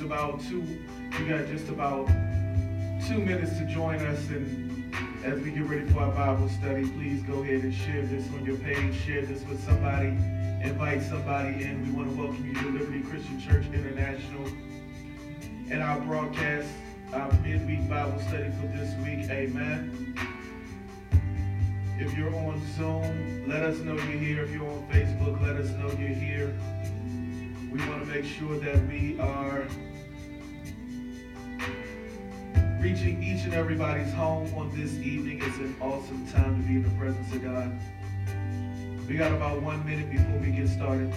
just about two, you got just about two minutes to join us and as we get ready for our Bible study, please go ahead and share this on your page, share this with somebody, invite somebody in. We want to welcome you to Liberty Christian Church International and our broadcast, our midweek Bible study for this week. Amen. If you're on Zoom, let us know you're here. If you're on Facebook, let us know you're here. We want to make sure that we are reaching each and everybody's home on this evening. It's an awesome time to be in the presence of God. We got about one minute before we get started.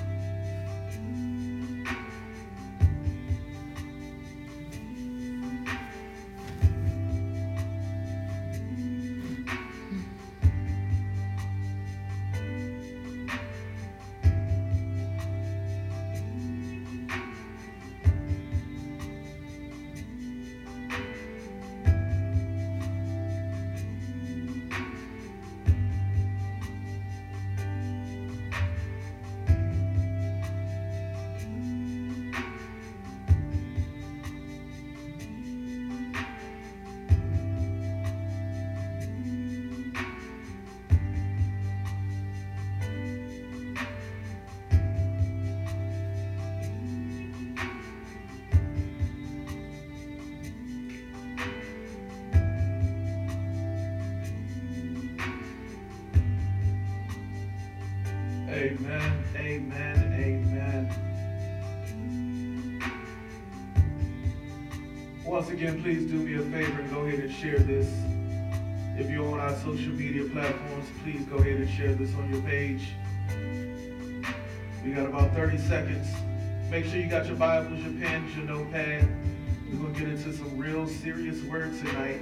Ahead and share this. If you're on our social media platforms, please go ahead and share this on your page. We got about 30 seconds. Make sure you got your Bibles, your pens, your notepad. We're going to get into some real serious words tonight.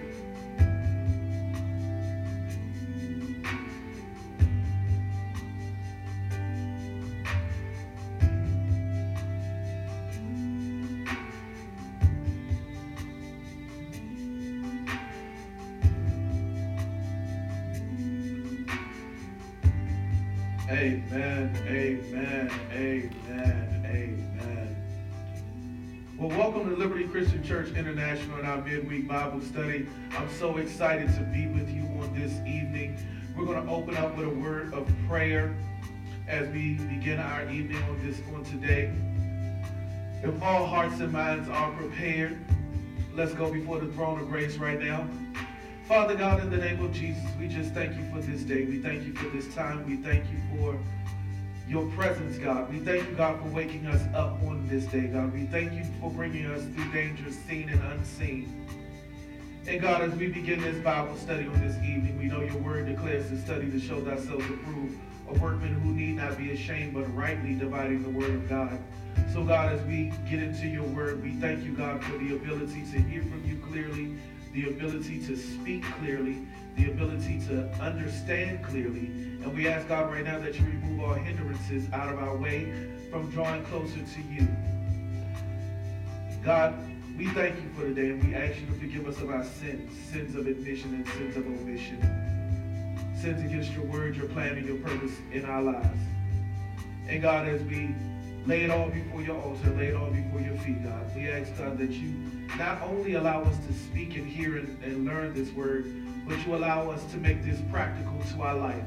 Church International in our midweek Bible study. I'm so excited to be with you on this evening. We're going to open up with a word of prayer as we begin our evening on this on today. If all hearts and minds are prepared, let's go before the throne of grace right now. Father God, in the name of Jesus, we just thank you for this day. We thank you for this time. We thank you for your presence, God. We thank you, God, for waking us up on this day, God. We thank you for bringing us through dangers seen and unseen. And God, as we begin this Bible study on this evening, we know your word declares to study to show thyself approved, a workman who need not be ashamed, but rightly dividing the word of God. So, God, as we get into your word, we thank you, God, for the ability to hear from you clearly the ability to speak clearly, the ability to understand clearly. And we ask God right now that you remove all hindrances out of our way from drawing closer to you. God, we thank you for today and we ask you to forgive us of our sins, sins of admission and sins of omission, sins against your word, your plan, and your purpose in our lives. And God, as we lay it all before your altar, lay it all before your feet, God, we ask, God, that you not only allow us to speak and hear and, and learn this word, but you allow us to make this practical to our life,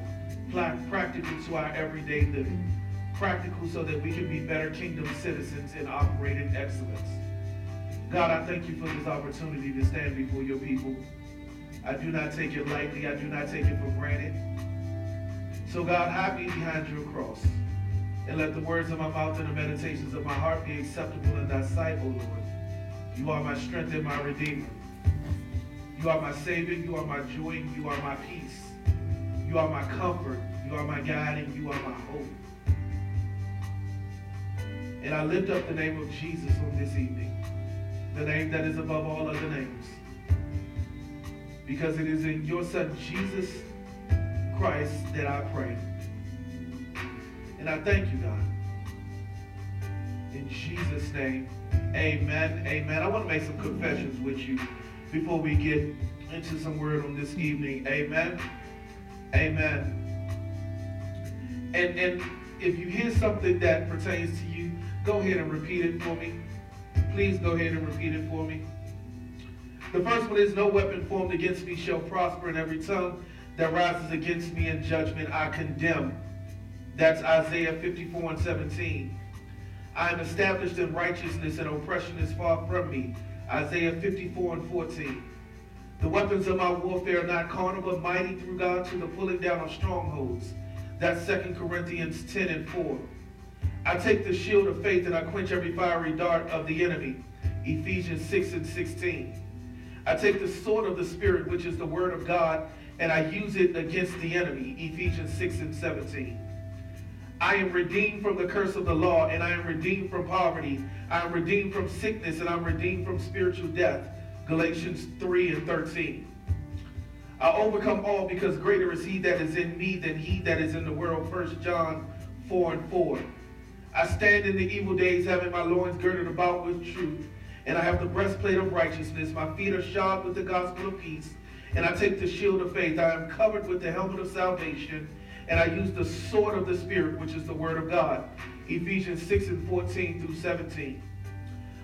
practical to our everyday living, practical so that we can be better kingdom citizens and operate in excellence. God, I thank you for this opportunity to stand before your people. I do not take it lightly. I do not take it for granted. So God, hide me behind your cross. And let the words of my mouth and the meditations of my heart be acceptable in thy sight, O Lord. You are my strength and my redeemer. You are my savior. You are my joy. You are my peace. You are my comfort. You are my guide and you are my hope. And I lift up the name of Jesus on this evening. The name that is above all other names. Because it is in your son Jesus Christ that I pray. And I thank you, God. In Jesus' name, amen, amen. I want to make some confessions with you before we get into some word on this evening. Amen, amen. And, and if you hear something that pertains to you, go ahead and repeat it for me. Please go ahead and repeat it for me. The first one is no weapon formed against me shall prosper, and every tongue that rises against me in judgment I condemn. That's Isaiah 54 and 17. I am established in righteousness, and oppression is far from me. Isaiah 54 and 14. The weapons of my warfare are not carnal, but mighty through God to the pulling down of strongholds. That's 2 Corinthians 10 and 4. I take the shield of faith and I quench every fiery dart of the enemy. Ephesians 6 and 16. I take the sword of the Spirit, which is the word of God, and I use it against the enemy. Ephesians 6 and 17. I am redeemed from the curse of the law, and I am redeemed from poverty. I am redeemed from sickness, and I'm redeemed from spiritual death. Galatians 3 and 13. I overcome all because greater is he that is in me than he that is in the world. 1 John 4 and 4. I stand in the evil days having my loins girded about with truth, and I have the breastplate of righteousness. My feet are shod with the gospel of peace, and I take the shield of faith. I am covered with the helmet of salvation, and I use the sword of the Spirit, which is the word of God. Ephesians 6 and 14 through 17.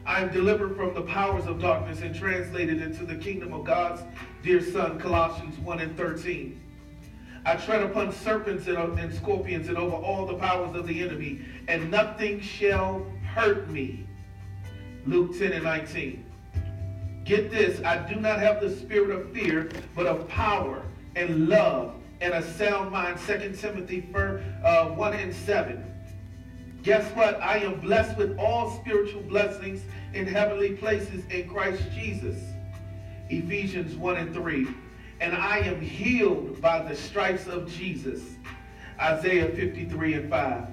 I am delivered from the powers of darkness and translated into the kingdom of God's dear Son, Colossians 1 and 13. I tread upon serpents and, and scorpions and over all the powers of the enemy, and nothing shall hurt me. Luke 10 and 19. Get this, I do not have the spirit of fear, but of power and love and a sound mind. 2 Timothy 4, uh, 1 and 7. Guess what? I am blessed with all spiritual blessings in heavenly places in Christ Jesus. Ephesians 1 and 3. And I am healed by the stripes of Jesus. Isaiah 53 and 5.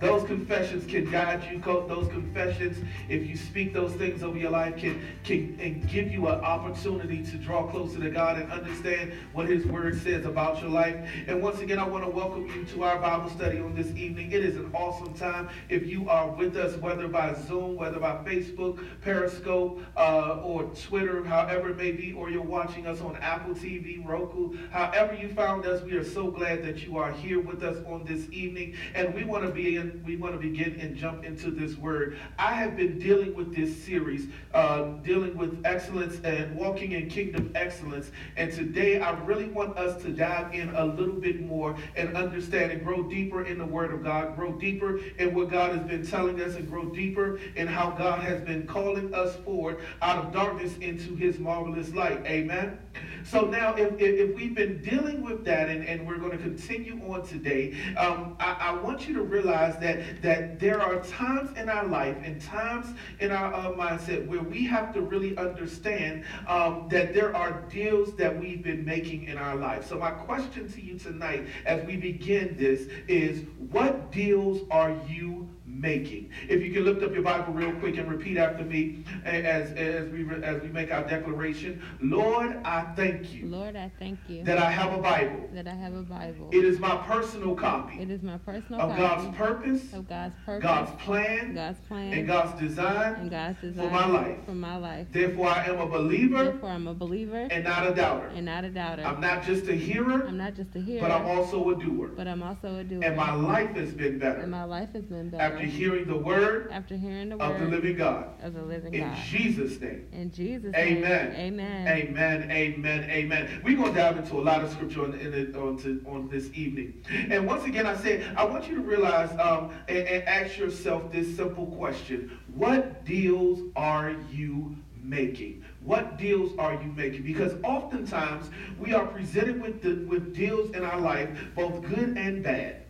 Those confessions can guide you. Those confessions, if you speak those things over your life, can, can and give you an opportunity to draw closer to God and understand what His Word says about your life. And once again, I want to welcome you to our Bible study on this evening. It is an awesome time. If you are with us, whether by Zoom, whether by Facebook, Periscope, uh, or Twitter, however it may be, or you're watching us on Apple TV, Roku, however you found us, we are so glad that you are here with us on this evening. And we want to be in we want to begin and jump into this word. I have been dealing with this series, uh, dealing with excellence and walking in kingdom excellence. And today I really want us to dive in a little bit more and understand and grow deeper in the word of God, grow deeper in what God has been telling us, and grow deeper in how God has been calling us forward out of darkness into his marvelous light. Amen. So now, if, if, if we've been dealing with that and, and we're going to continue on today, um, I, I want you to realize that, that there are times in our life and times in our uh, mindset where we have to really understand um, that there are deals that we've been making in our life. So, my question to you tonight as we begin this is what deals are you making. If you can lift up your Bible real quick and repeat after me as, as, we, as we make our declaration. Lord, I thank you. Lord, I thank you. That I have a Bible. That I have a Bible. It is my personal copy. It is my personal of copy. God's purpose. Of God's purpose. God's plan. God's plan. And God's design. And God's design. For my life. For my life. Therefore, I am a believer. Therefore, I'm a believer. And not a doubter. And not a doubter. I'm not just a hearer. I'm not just a hearer. But I'm also a doer. But I'm also a doer. And my life has been better. And my life has been better. After hearing the word after hearing the word of the living God. Of the living in God. Jesus' name. In Jesus' amen. name. Amen. Amen. Amen. Amen. We're going to dive into a lot of scripture on, in on, to, on this evening. And once again, I say, I want you to realize um, and, and ask yourself this simple question What deals are you making? What deals are you making? Because oftentimes we are presented with, the, with deals in our life, both good and bad.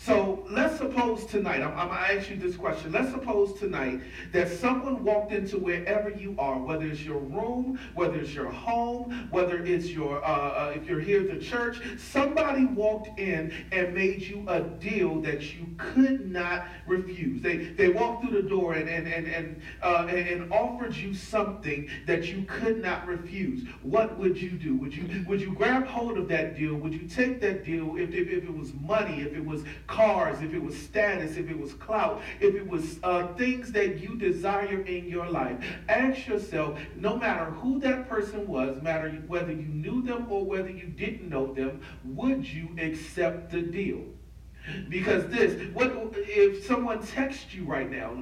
So let's suppose tonight, I'm, I'm, going to ask you this question. Let's suppose tonight that someone walked into wherever you are, whether it's your room, whether it's your home, whether it's your, uh, uh, if you're here at the church, somebody walked in and made you a deal that you could not refuse. They, they walked through the door and, and, and, and, uh, and, and offered you something that you could not refuse. What would you do? Would you, would you grab hold of that deal? Would you take that deal if, if, if it was money, if it was cars, if it was status, if it was clout, if it was uh, things that you desire in your life. Ask yourself, no matter who that person was, matter whether you knew them or whether you didn't know them, would you accept the deal? Because this, what if someone texts you right now,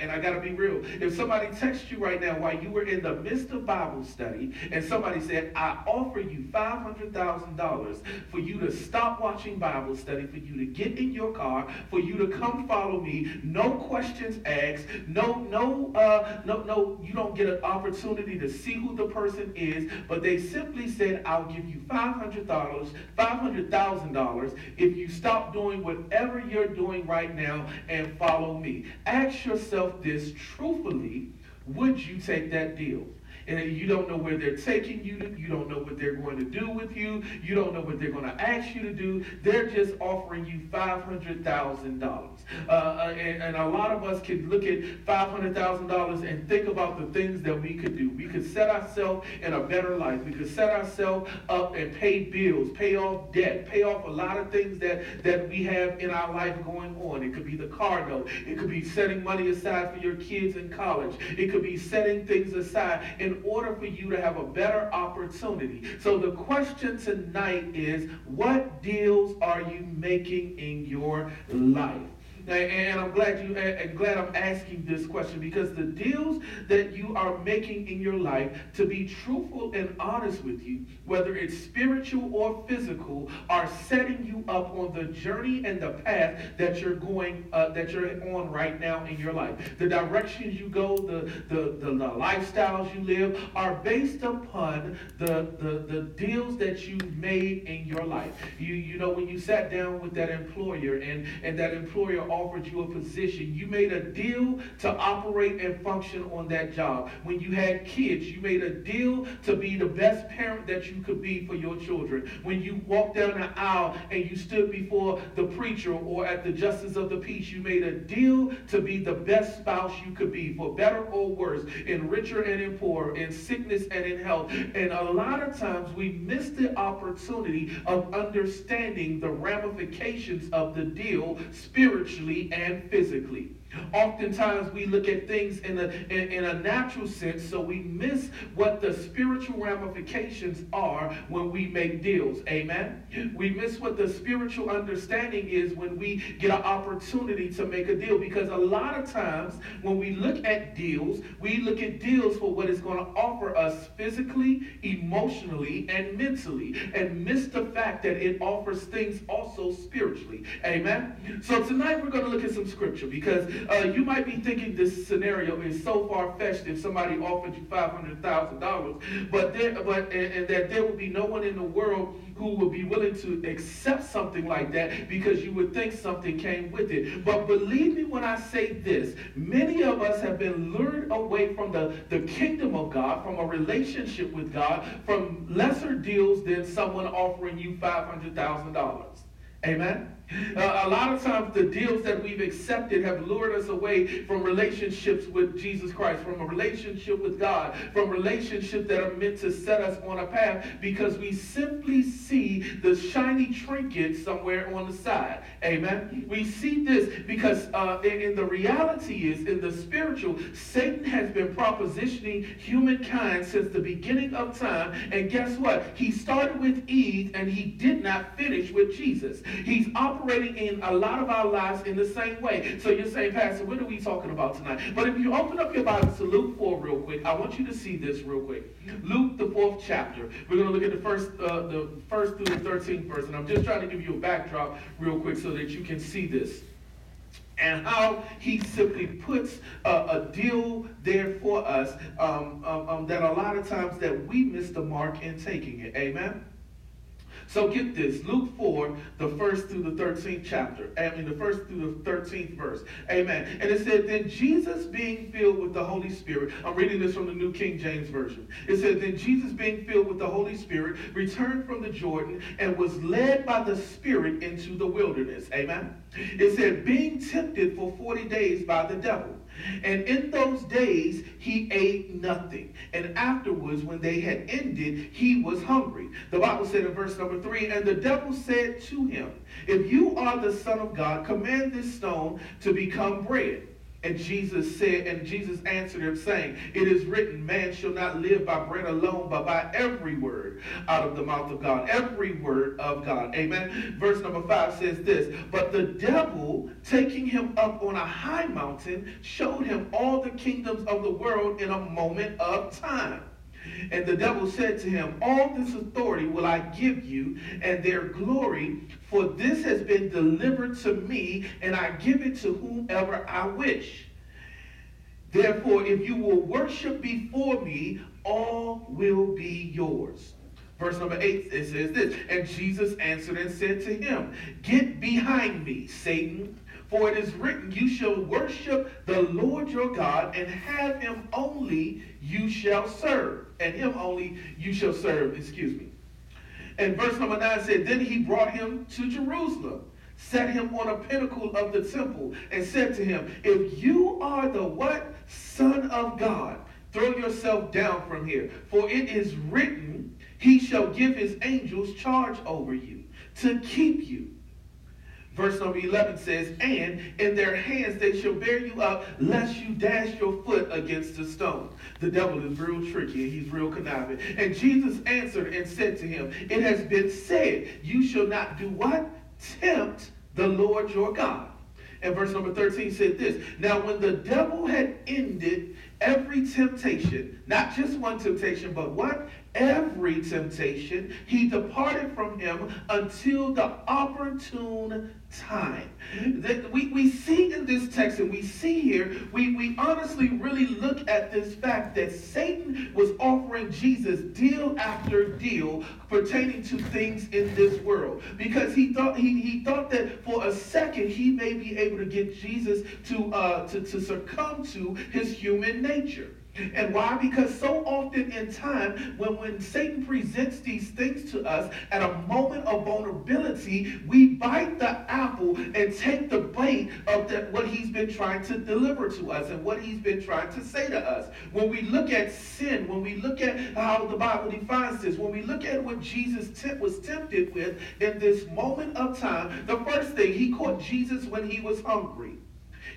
and I gotta be real, if somebody texts you right now while you were in the midst of Bible study, and somebody said, I offer you $500,000 for you to stop watching Bible study, for you to get in your car, for you to come follow me, no questions asked, no, no, uh, no, no, you don't get an opportunity to see who the person is, but they simply said, I'll give you $500, $500,000 if you stop doing whatever you're doing right now and follow me. Ask yourself this truthfully would you take that deal? And you don't know where they're taking you to, you don't know what they're going to do with you, you don't know what they're going to ask you to do. They're just offering you $500,000. Uh, uh, and, and a lot of us can look at $500,000 and think about the things that we could do. We could set ourselves in a better life. We could set ourselves up and pay bills, pay off debt, pay off a lot of things that, that we have in our life going on. It could be the car note. It could be setting money aside for your kids in college. It could be setting things aside in order for you to have a better opportunity. So the question tonight is what deals are you making in your life? And I'm glad you and glad I'm asking this question because the deals that you are making in your life, to be truthful and honest with you, whether it's spiritual or physical, are setting you up on the journey and the path that you're going uh, that you're on right now in your life. The directions you go, the the, the, the lifestyles you live are based upon the, the the deals that you made in your life. You you know when you sat down with that employer and and that employer offered you a position. You made a deal to operate and function on that job. When you had kids, you made a deal to be the best parent that you could be for your children. When you walked down the aisle and you stood before the preacher or at the justice of the peace, you made a deal to be the best spouse you could be, for better or worse, in richer and in poor, in sickness and in health. And a lot of times we miss the opportunity of understanding the ramifications of the deal spiritually and physically. Oftentimes we look at things in a, in, in, a natural sense, so we miss what the spiritual ramifications are when we make deals. Amen? We miss what the spiritual understanding is when we get an opportunity to make a deal. Because a lot of times when we look at deals, we look at deals for what it's going to offer us physically, emotionally, and mentally, and miss the fact that it offers things also spiritually. Amen? So tonight we're going to look at some scripture because uh, you might be thinking this scenario is so far-fetched if somebody offered you $500,000, but there, but and, and that there would be no one in the world who would be willing to accept something like that because you would think something came with it. But believe me when I say this, many of us have been lured away from the, the kingdom of God, from a relationship with God, from lesser deals than someone offering you $500,000. Amen? Uh, a lot of times, the deals that we've accepted have lured us away from relationships with Jesus Christ, from a relationship with God, from relationships that are meant to set us on a path because we simply see the shiny trinket somewhere on the side. Amen. We see this because, uh, in the reality is, in the spiritual, Satan has been propositioning humankind since the beginning of time. And guess what? He started with Eve and he did not finish with Jesus. He's operating operating in a lot of our lives in the same way. So you're saying, Pastor, what are we talking about tonight? But if you open up your Bible to Luke 4 real quick, I want you to see this real quick. Luke, the fourth chapter. We're going to look at the first, uh, the first through the 13th verse. And I'm just trying to give you a backdrop real quick so that you can see this and how he simply puts a, a deal there for us um, um, um, that a lot of times that we miss the mark in taking it. Amen. So get this Luke 4, the first through the 13th chapter. I mean, the first through the 13th verse. Amen. And it said, Then Jesus being filled with the Holy Spirit, I'm reading this from the New King James Version. It said, Then Jesus being filled with the Holy Spirit returned from the Jordan and was led by the Spirit into the wilderness. Amen. It said, Being tempted for 40 days by the devil. And in those days he ate nothing. And afterwards, when they had ended, he was hungry. The Bible said in verse number three, and the devil said to him, If you are the Son of God, command this stone to become bread. And Jesus said, and Jesus answered him, saying, It is written, man shall not live by bread alone, but by every word out of the mouth of God. Every word of God. Amen. Verse number five says this But the devil, taking him up on a high mountain, showed him all the kingdoms of the world in a moment of time. And the devil said to him, All this authority will I give you, and their glory, for this has been delivered to me, and I give it to whomever I wish. Therefore, if you will worship before me, all will be yours. Verse number 8, it says this And Jesus answered and said to him, Get behind me, Satan. For it is written, You shall worship the Lord your God, and have him only you shall serve. And him only you shall serve, excuse me. And verse number 9 said, Then he brought him to Jerusalem, set him on a pinnacle of the temple, and said to him, If you are the what? Son of God, throw yourself down from here. For it is written, He shall give his angels charge over you, to keep you Verse number 11 says, And in their hands they shall bear you up, lest you dash your foot against a stone. The devil is real tricky and he's real conniving. And Jesus answered and said to him, It has been said, You shall not do what? Tempt the Lord your God. And verse number 13 said this Now, when the devil had ended every temptation, not just one temptation, but what? Every temptation, he departed from him until the opportune time. That we, we see in this text and we see here, we, we honestly really look at this fact that Satan was offering Jesus deal after deal pertaining to things in this world. Because he thought he, he thought that for a second he may be able to get Jesus to uh, to, to succumb to his human nature. And why? Because so often in time, when, when Satan presents these things to us at a moment of vulnerability, we bite the apple and take the bait of the, what he's been trying to deliver to us and what he's been trying to say to us. When we look at sin, when we look at how the Bible defines this, when we look at what Jesus was tempted with in this moment of time, the first thing, he caught Jesus when he was hungry.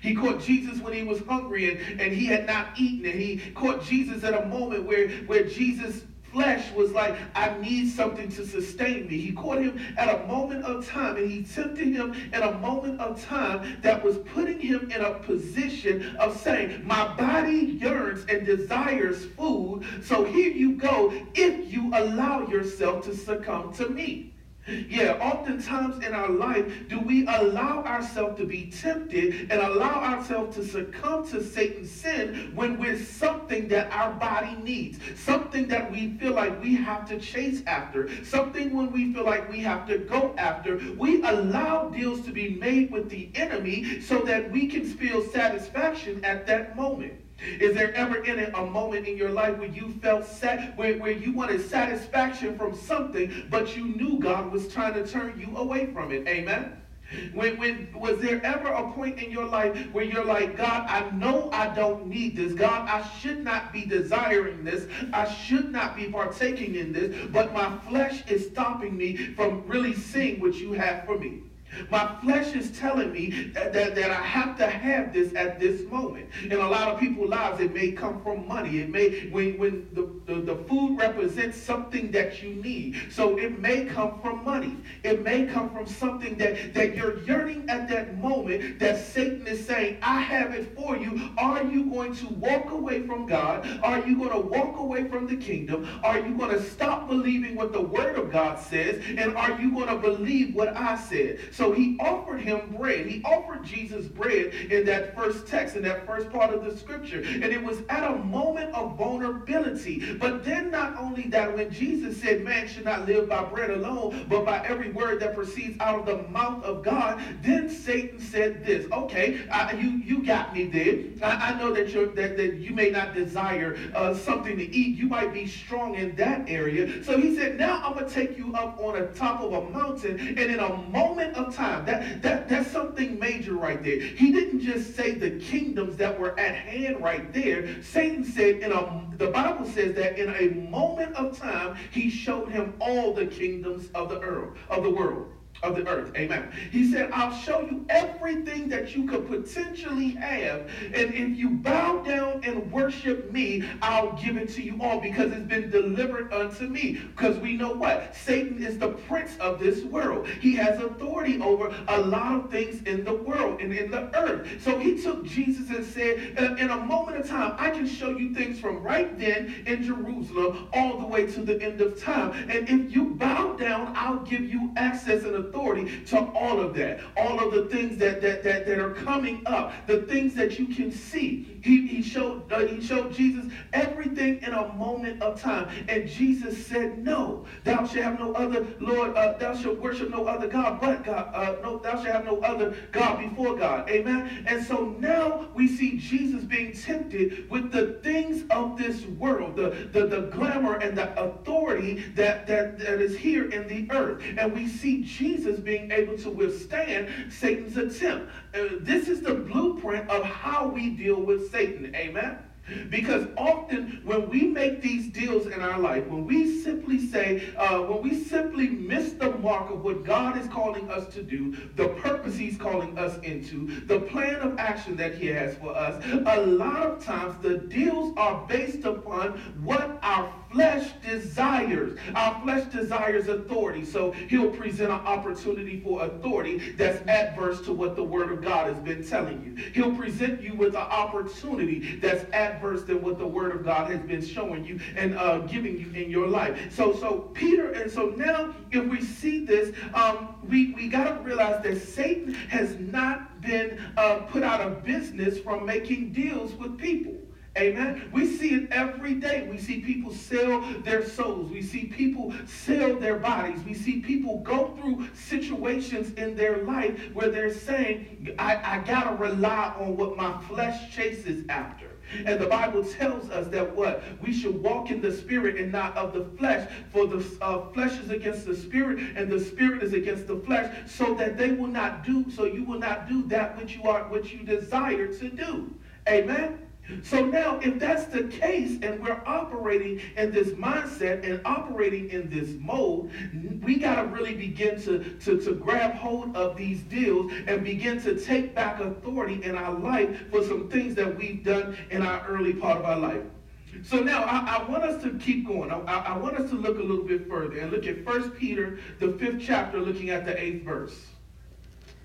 He caught Jesus when he was hungry and, and he had not eaten. And he caught Jesus at a moment where, where Jesus' flesh was like, I need something to sustain me. He caught him at a moment of time and he tempted him at a moment of time that was putting him in a position of saying, My body yearns and desires food. So here you go if you allow yourself to succumb to me. Yeah, oftentimes in our life, do we allow ourselves to be tempted and allow ourselves to succumb to Satan's sin when we're something that our body needs, something that we feel like we have to chase after, something when we feel like we have to go after. We allow deals to be made with the enemy so that we can feel satisfaction at that moment. Is there ever in a, a moment in your life where you felt set, where, where you wanted satisfaction from something, but you knew God was trying to turn you away from it? Amen. When, when was there ever a point in your life where you're like, God, I know I don't need this. God, I should not be desiring this. I should not be partaking in this, but my flesh is stopping me from really seeing what you have for me. My flesh is telling me that, that, that, I have to have this at this moment. In a lot of people's lives, it may come from money. It may, when, when the, the, the food represents something that you need. So it may come from money. It may come from something that, that you're yearning at that moment that Satan is saying, I have it for you. Are you going to walk away from God? Are you going to walk away from the kingdom? Are you going to stop believing what the word of God says? And are you going to believe what I said? So he offered him bread. He offered Jesus bread in that first text, in that first part of the scripture. And it was at a moment of vulnerability. But then not only that, when Jesus said, man should not live by bread alone, but by every word that proceeds out of the mouth of God, then Satan said this, okay, I, you, you got me there. I, I know that, you're, that, that you may not desire uh, something to eat. You might be strong in that area. So he said, now I'm going to take you up on the top of a mountain, and in a moment of time. That, that, that's something major right there. He didn't just say the kingdoms that were at hand right there. Satan said, in a, the Bible says that in a moment of time, he showed him all the kingdoms of the earth, of the world. Of the earth. Amen. He said, I'll show you everything that you could potentially have. And if you bow down and worship me, I'll give it to you all because it's been delivered unto me. Because we know what? Satan is the prince of this world. He has authority over a lot of things in the world and in the earth. So he took Jesus and said, uh, in a moment of time, I can show you things from right then in Jerusalem all the way to the end of time. And if you bow down, I'll give you access and authority authority to all of that, all of the things that that that, that are coming up, the things that you can see. He, he showed uh, he showed Jesus everything in a moment of time, and Jesus said, "No, thou shalt have no other Lord. Uh, thou shalt worship no other God but God. Uh, no, thou shalt have no other God before God." Amen. And so now we see Jesus being tempted with the things of this world, the the, the glamour and the authority that, that that is here in the earth, and we see Jesus Jesus being able to withstand Satan's attempt. Uh, this is the blueprint of how we deal with Satan. Amen. Because often when we make these deals in our life, when we simply say, uh, when we simply miss the mark of what God is calling us to do, the purpose He's calling us into, the plan of action that He has for us, a lot of times the deals are based upon what our flesh desires. Our flesh desires authority. So He'll present an opportunity for authority that's adverse to what the Word of God has been telling you. He'll present you with an opportunity that's adverse than what the Word of God has been showing you and uh, giving you in your life. So, so Peter, and so now if we see this, um, we we got to realize that Satan has not been uh, put out of business from making deals with people. Amen. We see it every day. We see people sell their souls. We see people sell their bodies. We see people go through situations in their life where they're saying, I, I got to rely on what my flesh chases after. And the Bible tells us that what? We should walk in the spirit and not of the flesh. For the uh, flesh is against the spirit and the spirit is against the flesh so that they will not do, so you will not do that which you are, which you desire to do. Amen. So now, if that's the case, and we're operating in this mindset and operating in this mode, we got to really begin to, to, to grab hold of these deals and begin to take back authority in our life for some things that we've done in our early part of our life. So now I, I, want us to keep going. I, I want us to look a little bit further and look at 1 Peter, the fifth chapter, looking at the eighth verse.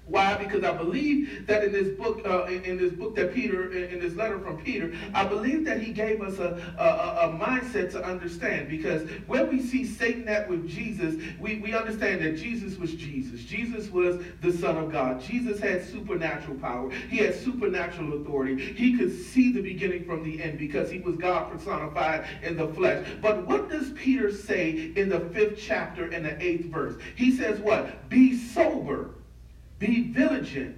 Why? Because I believe that in this book, uh, in, this book that Peter, in, in, this letter from Peter, I believe that he gave us a, a, a, mindset to understand. Because when we see Satan at with Jesus, we, we understand that Jesus was Jesus. Jesus was the Son of God. Jesus had supernatural power. He had supernatural authority. He could see the beginning from the end because he was God personified in the flesh. But what does Peter say in the fifth chapter in the eighth verse? He says what? Be sober be vigilant.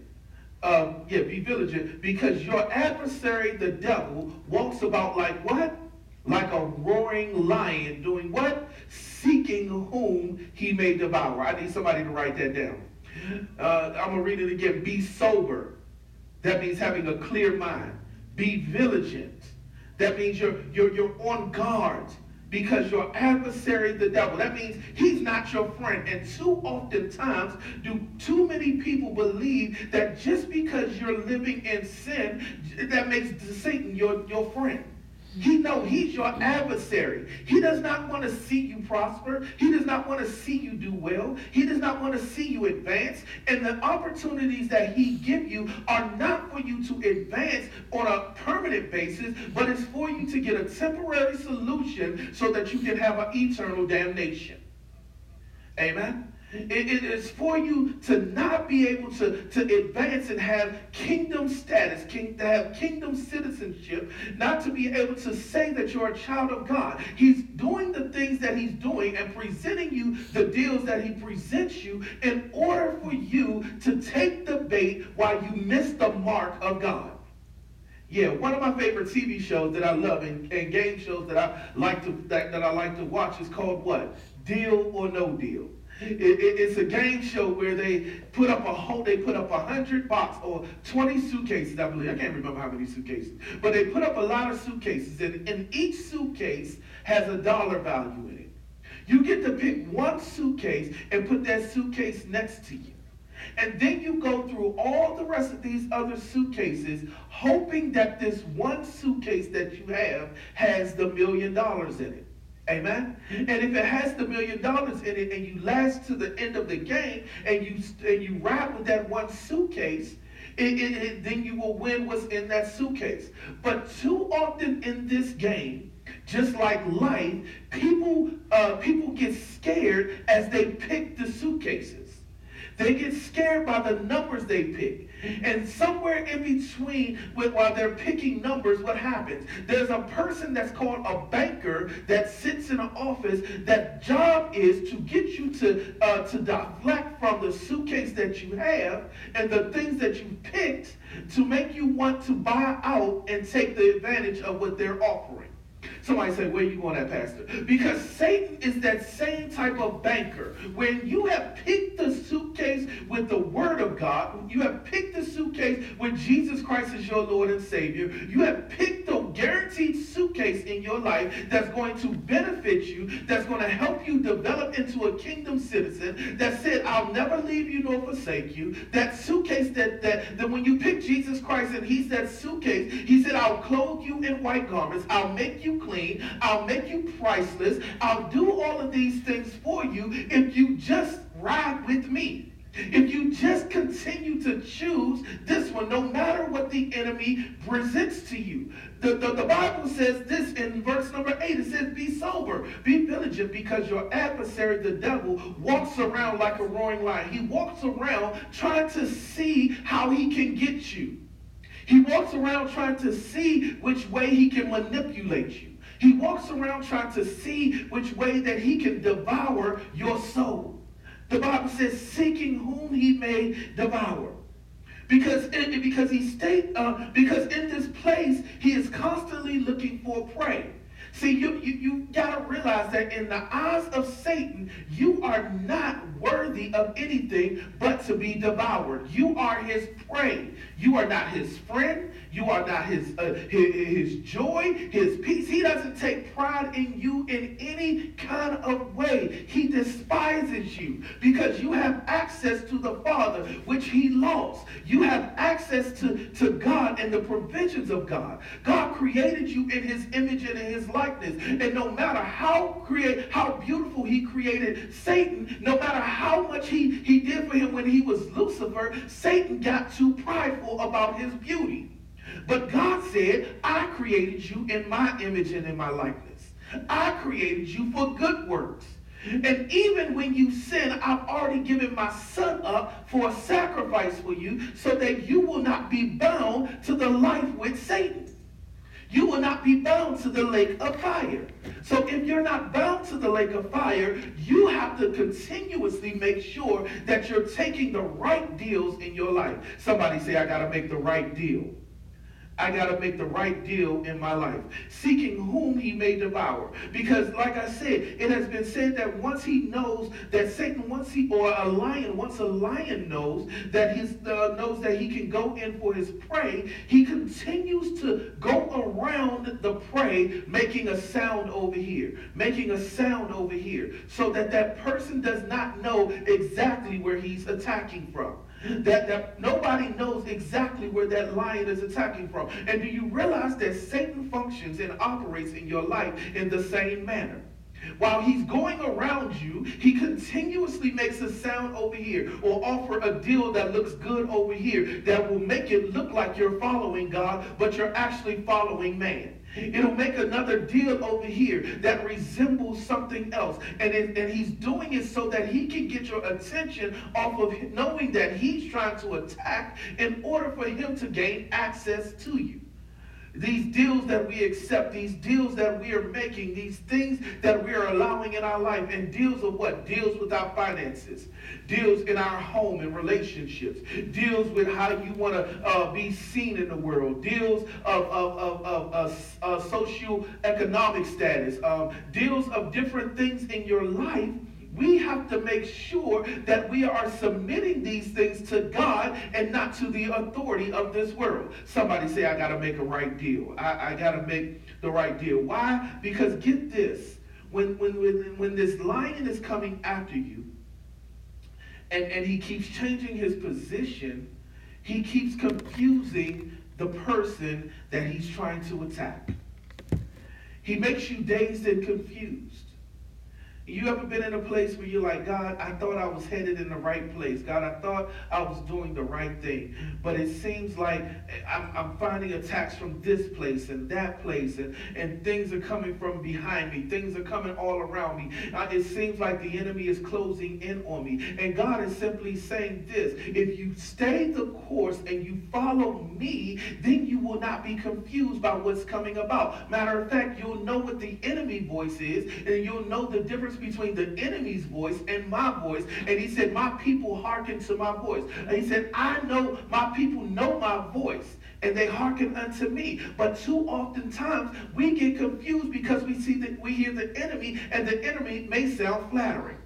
Uh, yeah, be vigilant because your adversary, the devil, walks about like what? Like a roaring lion, doing what? Seeking whom he may devour. I need somebody to write that down. Uh, I'm going to read it again. Be sober. That means having a clear mind. Be vigilant. That means you're, you're, you're on guard because your adversary, the devil, that means he's not your friend. And too often times do too many people believe that just because you're living in sin, that makes Satan your, your friend. He know he's your adversary. He does not want to see you prosper. He does not want to see you do well. He does not want to see you advance. And the opportunities that he give you are not for you to advance on a permanent basis, but it's for you to get a temporary solution so that you can have an eternal damnation. Amen. It, it is for you to not be able to, to advance and have kingdom status, king, to have kingdom citizenship, not to be able to say that you're a child of God. He's doing the things that he's doing and presenting you the deals that he presents you in order for you to take the bait while you miss the mark of God. Yeah, one of my favorite TV shows that I love and, and game shows that I like to that, that I like to watch is called what? Deal or No Deal. It, it, it's a game show where they put up a whole, they put up a hundred box or 20 suitcases, I believe. I can't remember how many suitcases. But they put up a lot of suitcases, and, and each suitcase has a dollar value in it. You get to pick one suitcase and put that suitcase next to you. And then you go through all the rest of these other suitcases, hoping that this one suitcase that you have has the million dollars in it. Amen. And if it has the million dollars in it and you last to the end of the game and you and you ride with that one suitcase, it, it, it, then you will win what's in that suitcase. But too often in this game, just like life, people uh, people get scared as they pick the suitcases. They get scared by the numbers they pick. And somewhere in between, while they're picking numbers, what happens? There's a person that's called a banker that sits in an office. That job is to get you to uh, to deflect from the suitcase that you have and the things that you picked to make you want to buy out and take the advantage of what they're offering. Somebody say, where you going at, Pastor? Because Satan is that same type of banker. When you have picked the suitcase with the word of God, you have picked the suitcase when Jesus Christ is your Lord and Savior, you have picked the guaranteed suitcase in your life that's going to benefit you, that's going to help you develop into a kingdom citizen, that said, I'll never leave you nor forsake you. That suitcase that, that, that when you pick Jesus Christ and he's that suitcase, he said, I'll clothe you in white garments, I'll make you clean clean. I'll make you priceless. I'll do all of these things for you if you just ride with me. If you just continue to choose this one, no matter what the enemy presents to you. The, the, the, Bible says this in verse number 8. It says, Be sober, be vigilant, because your adversary, the devil, walks around like a roaring lion. He walks around trying to see how he can get you. He walks around trying to see which way he can manipulate you. He walks around trying to see which way that he can devour your soul. The Bible says, seeking whom he may devour. Because, it, because he state, uh, because in this place he is constantly looking for prey. See, you, you, you got to realize that in the eyes of Satan, you are not worthy of anything but to be devoured. You are his prey. You are not his friend. You are not his, uh, his, his joy, his peace. He doesn't take pride in you in any kind of way. He despises you because you have access to the Father, which he lost. You have access to, to God and the provisions of God. God created you in his image and in his likeness. And no matter how create how beautiful he created Satan, no matter how much he, he did for him when he was Lucifer, Satan got too prideful about his beauty. But God said, I created you in my image and in my likeness. I created you for good works. And even when you sin, I've already given my son up for a sacrifice for you so that you will not be bound to the life with Satan. You will not be bound to the lake of fire. So if you're not bound to the lake of fire, you have to continuously make sure that you're taking the right deals in your life. Somebody say, I got to make the right deal. I got to make the right deal in my life, seeking whom he may devour. Because, like I said, it has been said that once he knows that Satan, once he, or a lion, once a lion knows that his uh, knows that he can go in for his prey, he continues to go around the prey, making a sound over here, making a sound over here, so that that person does not know exactly where he's attacking from that, that nobody knows exactly where that lion is attacking from. And do you realize that Satan functions and operates in your life in the same manner? While he's going around you, he continuously makes a sound over here or offer a deal that looks good over here that will make it look like you're following God, but you're actually following man. It'll make another deal over here that resembles something else. And, it, and he's doing it so that he can get your attention off of knowing that he's trying to attack in order for him to gain access to you. These deals that we accept, these deals that we are making, these things that we are allowing in our life, and deals of what? Deals with our finances, deals in our home and relationships, deals with how you want to uh, be seen in the world, deals of, of, of, of uh, uh, social economic status, um, deals of different things in your life we have to make sure that we are submitting these things to God and not to the authority of this world. Somebody say, I got to make a right deal. I, I got to make the right deal. Why? Because get this. when, when, when, when this lion is coming after you, and, and he keeps changing his position, he keeps confusing the person that he's trying to attack. He makes you dazed and confused. You ever been in a place where you're like, God, I thought I was headed in the right place. God, I thought I was doing the right thing. But it seems like I'm, I'm finding attacks from this place and that place, and, and things are coming from behind me. Things are coming all around me. It seems like the enemy is closing in on me. And God is simply saying this if you stay the course and you follow me, then you will not be confused by what's coming about. Matter of fact, you'll know what the enemy voice is, and you'll know the difference between the enemy's voice and my voice. And he said, My people hearken to my voice. And he said, I know my people know my voice and they hearken unto me. But too often times we get confused because we see that we hear the enemy, and the enemy may sound flattering.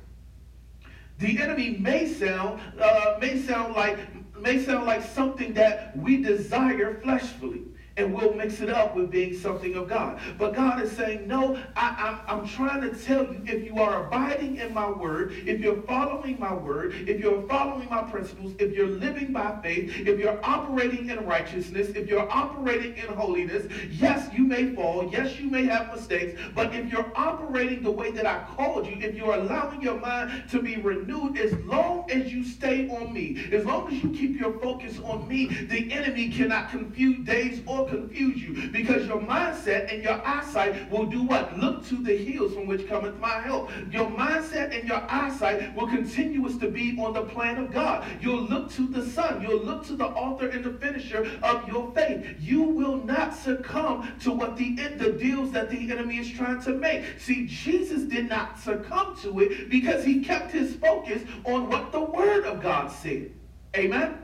The enemy may sound uh, may sound like may sound like something that we desire fleshfully and we'll mix it up with being something of God. But God is saying, no, I, am I'm, I'm trying to tell you, if you are abiding in my word, if you're following my word, if you're following my principles, if you're living by faith, if you're operating in righteousness, if you're operating in holiness, yes, you may fall, yes, you may have mistakes, but if you're operating the way that I called you, if you're allowing your mind to be renewed, as long as you stay on me, as long as you keep your focus on me, the enemy cannot confuse days or confuse you because your mindset and your eyesight will do what? Look to the hills from which cometh my help. Your mindset and your eyesight will continuous to be on the plan of God. You'll look to the Son. You'll look to the author and the finisher of your faith. You will not succumb to what the, the deals that the enemy is trying to make. See, Jesus did not succumb to it because he kept his focus on what the Word of God said. Amen?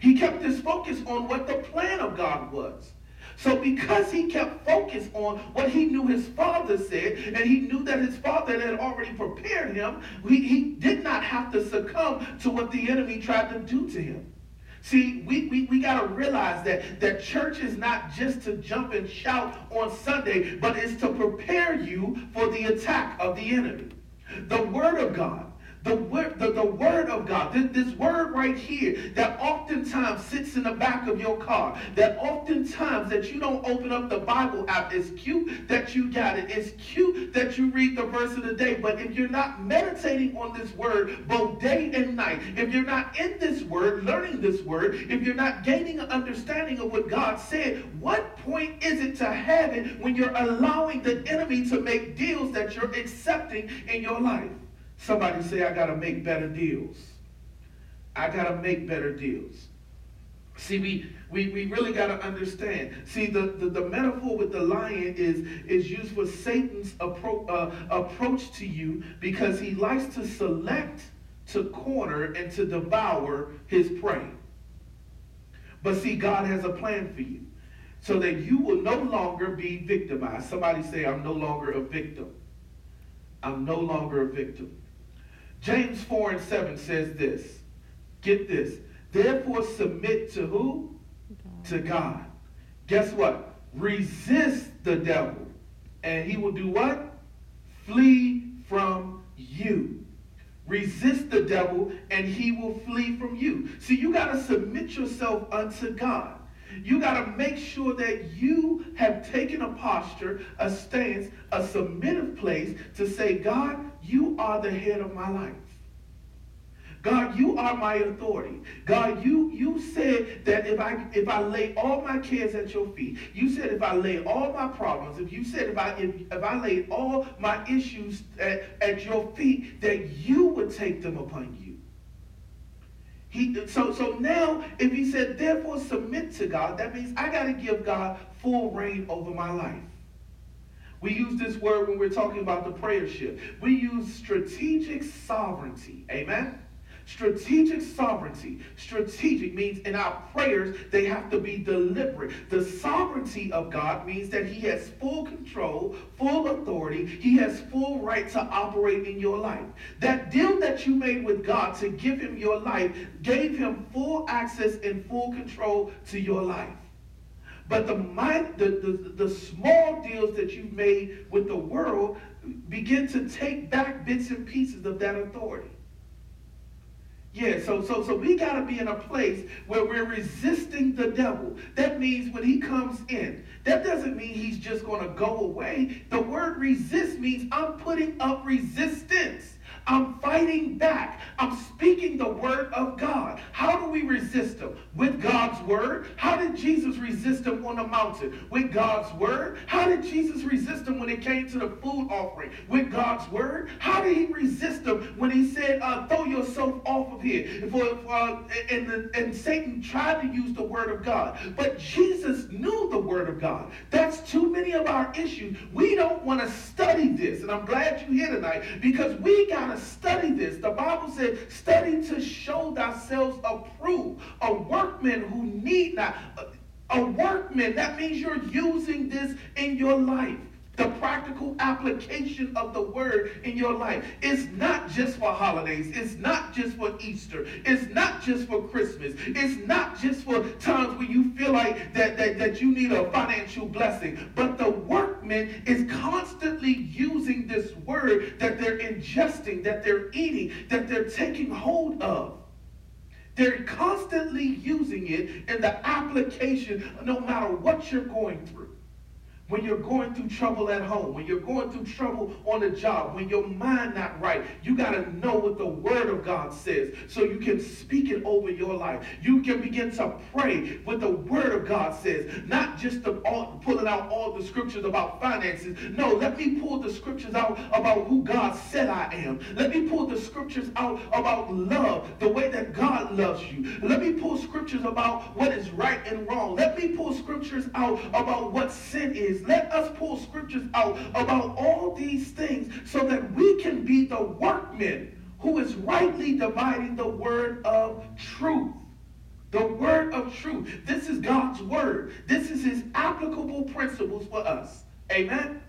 He kept his focus on what the plan of God was. So because he kept focused on what he knew his father said, and he knew that his father had already prepared him, he, he did not have to succumb to what the enemy tried to do to him. See, we, we, we got to realize that, that church is not just to jump and shout on Sunday, but it's to prepare you for the attack of the enemy. The Word of God the word, the, the word of God, this, this word right here that oftentimes sits in the back of your car, that oftentimes that you don't open up the Bible app. It's cute that you got it. It's cute that you read the verse of the day. But if you're not meditating on this word both day and night, if you're not in this word, learning this word, if you're not gaining an understanding of what God said, what point is it to have it when you're allowing the enemy to make deals that you're accepting in your life? Somebody say, I got to make better deals. I got to make better deals. See, we, we, we really got to understand. See, the, the, the, metaphor with the lion is, is used for Satan's appro- uh, approach to you because he likes to select, to corner, and to devour his prey. But see, God has a plan for you so that you will no longer be victimized. Somebody say, I'm no longer a victim. I'm no longer a victim. James 4 and 7 says this. Get this. Therefore, submit to who? God. To God. Guess what? Resist the devil. And he will do what? Flee from you. Resist the devil, and he will flee from you. See, you got to submit yourself unto God. You got to make sure that you have taken a posture, a stance, a submissive place to say, God, you are the head of my life. God, you are my authority. God, you you said that if I if I lay all my cares at your feet, you said if I lay all my problems, if you said if I if, if I laid all my issues at, at your feet, that you would take them upon you. He, so, so now, if he said, therefore submit to God, that means I got to give God full reign over my life. We use this word when we're talking about the prayer shift. We use strategic sovereignty. Amen? Strategic sovereignty. Strategic means in our prayers, they have to be deliberate. The sovereignty of God means that He has full control, full authority. He has full right to operate in your life. That deal that you made with God to give Him your life gave Him full access and full control to your life. But the, the, the, the small deals that you've made with the world begin to take back bits and pieces of that authority. Yeah, so so so we got to be in a place where we're resisting the devil. That means when he comes in, that doesn't mean he's just to go away. The word resist means I'm putting up resistance. I'm fighting back. I'm speaking the word of God. How do we resist them? With God's word. How did Jesus resist them on the mountain? With God's word. How did Jesus resist them when it came to the food offering? With God's word. How did he resist them when he said, uh, throw yourself off of here? For, uh, and, the, and Satan tried to use the word of God. But Jesus knew the word of God. That's too many of our issues. We don't want to study this. And I'm glad you're here tonight because we got to study this. The Bible said, study to show thyself approved, a workman who need not. A workman, that means you're using this in your life the practical application of the word in your life. It's not just for holidays. It's not just for Easter. It's not just for Christmas. It's not just for times when you feel like that, that, that you need a financial blessing. But the is constantly using this word that they're ingesting, that they're eating, that they're taking hold of. They're constantly using it in the application no matter what you're going through when you're going through trouble at home, when you're going through trouble on the job, when your mind not right, you got to know what the word of God says so you can speak it over your life. You can begin to pray what the word of God says, not just all, pulling out all the scriptures about finances. No, let me pull the scriptures out about who God said I am. Let me pull the scriptures out about love, the way that God loves you. Let me pull scriptures about what is right and wrong. Let me pull scriptures out about what sin is let us pull scriptures out about all these things so that we can be the workmen who is rightly dividing the word of truth. The word of truth. This is God's word. This is his applicable principles for us. Amen?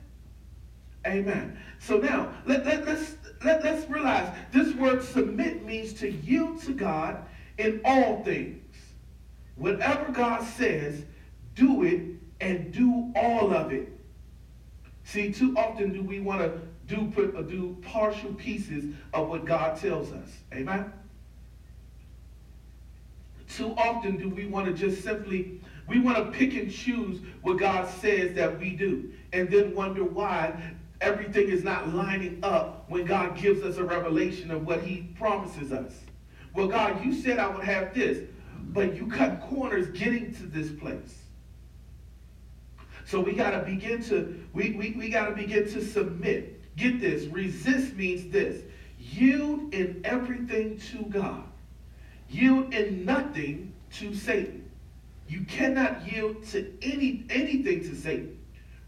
Amen. So now, let, let, let's, let, let's realize this word submit means to yield to God in all things. Whatever God says, do it and do all of it. See, too often do we want to do uh, do partial pieces of what God tells us. Amen. Too often do we want to just simply we want to pick and choose what God says that we do, and then wonder why everything is not lining up when God gives us a revelation of what He promises us. Well, God, you said I would have this, but you cut corners getting to this place. So we got to begin to, we, we, we got to begin to submit. Get this, resist means this. Yield in everything to God. Yield in nothing to Satan. You cannot yield to any anything to Satan.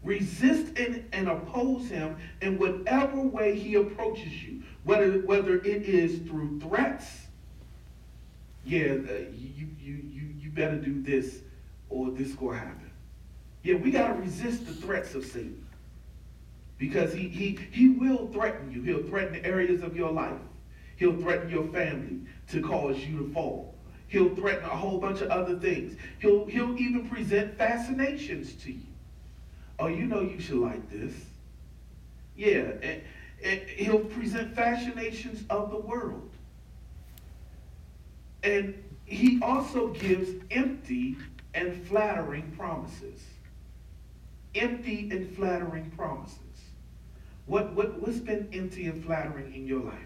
Resist and, and oppose him in whatever way he approaches you, whether, whether it is through threats. Yeah, uh, you, you, you, you better do this or this will happen. Yeah, we got to resist the threats of Satan. Because he, he, he will threaten you. He'll threaten areas of your life. He'll threaten your family to cause you to fall. He'll threaten a whole bunch of other things. He'll, he'll even present fascinations to you. Oh, you know you should like this. Yeah, and, and he'll present fascinations of the world. And he also gives empty and flattering promises empty and flattering promises. What, what, what's been empty and flattering in your life?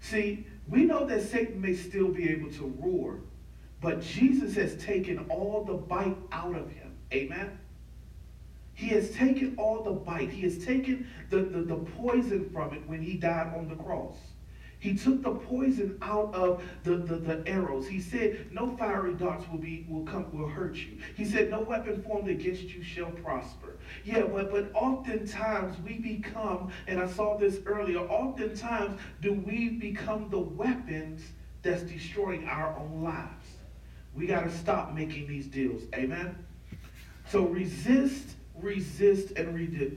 See, we know that Satan may still be able to roar, but Jesus has taken all the bite out of him. Amen? He has taken all the bite. He has taken the, the, the poison from it when he died on the cross. He took the poison out of the, the, the, arrows. He said, No fiery darts will be will come will hurt you. He said, No weapon formed against you shall prosper. Yeah, but but oftentimes we become, and I saw this earlier, oftentimes do we become the weapons that's destroying our own lives. We got to stop making these deals. Amen. So resist, resist, and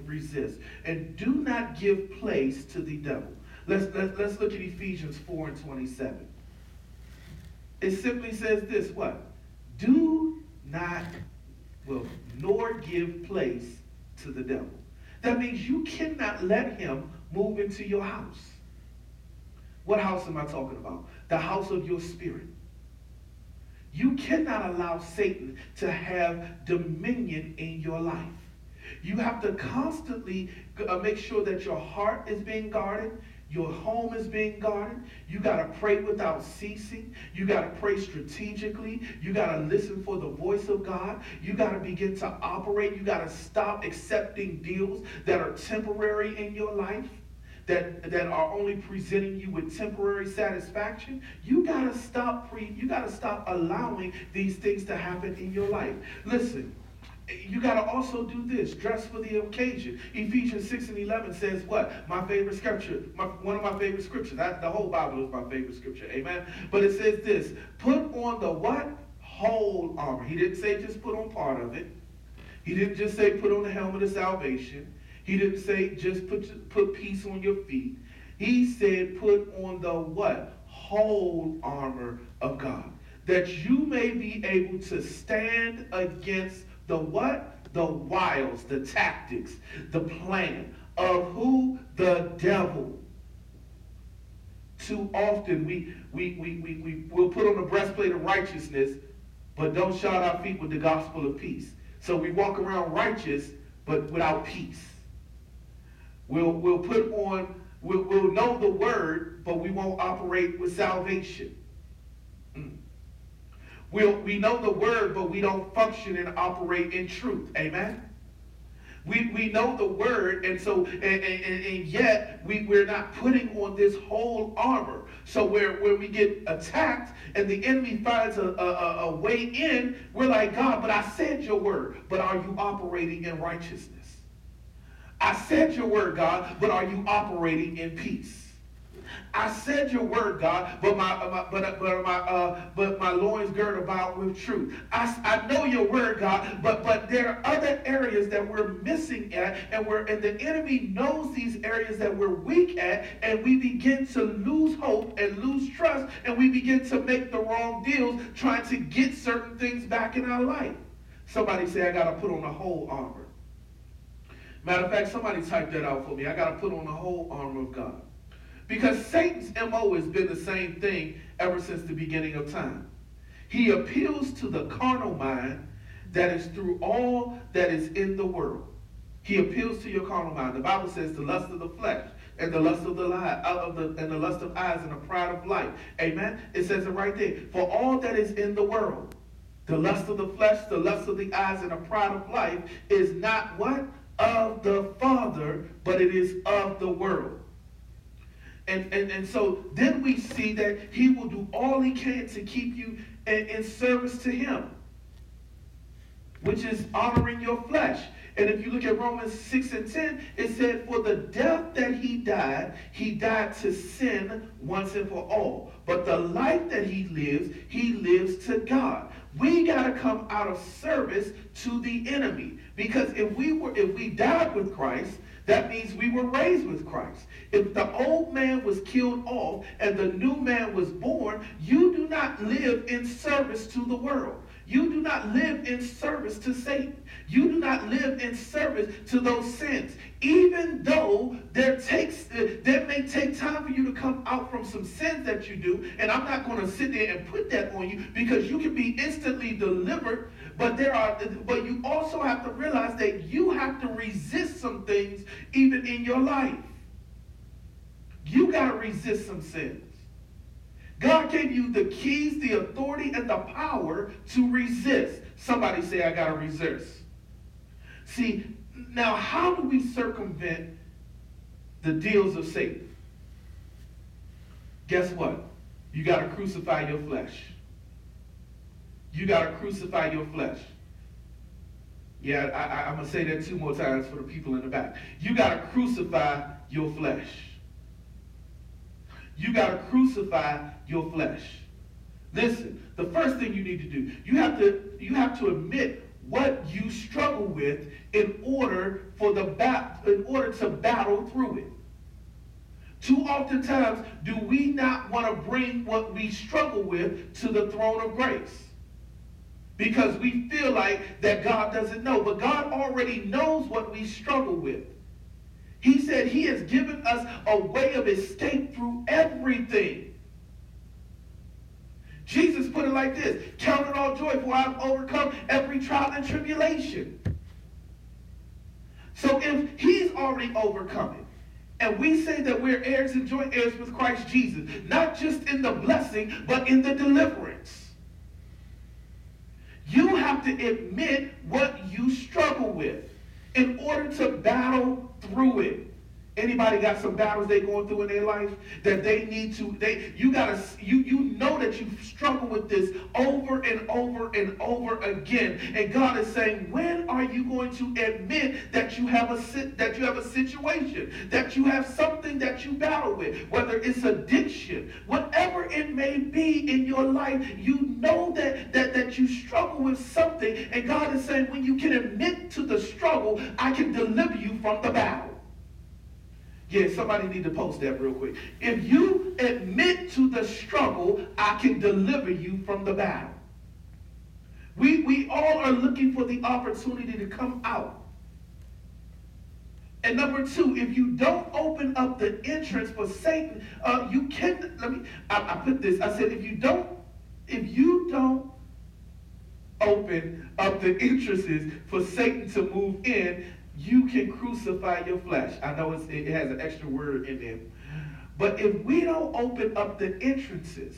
resist. And do not give place to the devil. Let's, let's, let's look at Ephesians 4 and 27. It simply says this what? Do not will nor give place to the devil. That means you cannot let him move into your house. What house am I talking about? The house of your spirit. You cannot allow Satan to have dominion in your life. You have to constantly uh, make sure that your heart is being guarded, your home is being guarded. You got to pray without ceasing. You got to pray strategically. You got to listen for the voice of God. You got to begin to operate. You got to stop accepting deals that are temporary in your life that, that are only presenting you with temporary satisfaction, you gotta stop pre, you gotta stop allowing these things to happen in your life. Listen, you got to also do this. Dress for the occasion. Ephesians 6 and 11 says what? My favorite scripture. My, one of my favorite scriptures. That, the whole bible is my favorite scripture. Amen? But it says this put on the what? Whole armor. He didn't say just put on part of it. He didn't just say put on the helmet of salvation. He didn't say just put, put peace on your feet. He said put on the what? Whole armor of God. That you may be able to stand against the what? The wiles, the tactics, the plan of who? The devil. Too often we, we, we, we, we will put on the breastplate of righteousness, but don't shod our feet with the gospel of peace. So we walk around righteous, but without peace. We'll, we'll put on, we'll, we'll know the word, but we won't operate with salvation. Mm. We'll, we know the word, but we don't function and operate in truth. Amen? We, we know the word, and so and, and, and yet we, we're not putting on this whole armor. So where, where we get attacked and the enemy finds a, a, a way in, we're like, God, but I said your word. But are you operating in righteousness? I said your word, God, but are you operating in peace? I said your word, God, but my, uh, my but but my uh, but my loins girt about with truth. I, I know your word, God, but but there are other areas that we're missing at, and we're and the enemy knows these areas that we're weak at, and we begin to lose hope and lose trust, and we begin to make the wrong deals, trying to get certain things back in our life. Somebody say, I got to put on the whole armor. Matter of fact, somebody type that out for me. I got to put on the whole armor of God. Because Satan's MO has been the same thing ever since the beginning of time. He appeals to the carnal mind that is through all that is in the world. He appeals to your carnal mind. The Bible says the lust of the flesh and the lust of the lie, uh, of the and the lust of eyes and the pride of life. Amen. It says it right there. For all that is in the world, the lust of the flesh, the lust of the eyes, and the pride of life is not what? of the Father, but it is of the world. And, and, and so then we see that he will do all he can to keep you in, in service to him, which is honoring your flesh. And if you look at Romans 6 and 10, it said, For the death that he died, he died to sin once and for all. But the life that he lives, he lives to God. We got to come out of service to the enemy. Because if we were if we died with Christ, that means we were raised with Christ. If the old man was killed off and the new man was born, you do not live in service to the world. You do not live in service to Satan. You do not live in service to those sins. Even though there takes there may take time for you to come out from some sins that you do, and I'm not going to sit there and put that on you because you can be instantly delivered but there are, but you also have to realize that you have to resist some things even in your life. You got to resist some sins. God gave you the keys, the authority, and the power to resist. Somebody say, I got to resist. See, now how do we circumvent the deals of Satan? Guess what? You got to crucify your flesh. You got to crucify your flesh. Yeah, I, am going to say that two more times for the people in the back. You got to crucify your flesh. You got to crucify your flesh. Listen, the first thing you need to do, you have to you have to admit what you struggle with in order for the bat, in order to battle through it. Too often times do we not want to bring what we struggle with to the throne of grace. Because we feel like that God doesn't know. But God already knows what we struggle with. He said he has given us a way of escape through everything. Jesus put it like this Count it all joy, for I've overcome every trial and tribulation. So if he's already overcome it, and we say that we're heirs and joint heirs with Christ Jesus, not just in the blessing, but in the deliverance. You have to admit what you struggle with in order to battle through it. Anybody got some battles they going through in their life that they need to they you gotta you you know that you struggle with this over and over and over again. And God is saying when are you going to admit that you have a that you have a situation that you have something that you battle with whether it's addiction whatever it may be in your life you know that that that you struggle with something. And God is saying when you can admit to the struggle I can deliver you from the battle yeah, somebody need to post that real quick. If you admit to the struggle, I can deliver you from the battle. We, we all are looking for the opportunity to come out. And number two, if you don't open up the entrance for Satan, uh, you can. Let me. I, I put this. I said, if you don't, if you don't open up the entrances for Satan to move in, you can crucify your flesh. I know it has an extra word in there. But if we don't open up the entrances,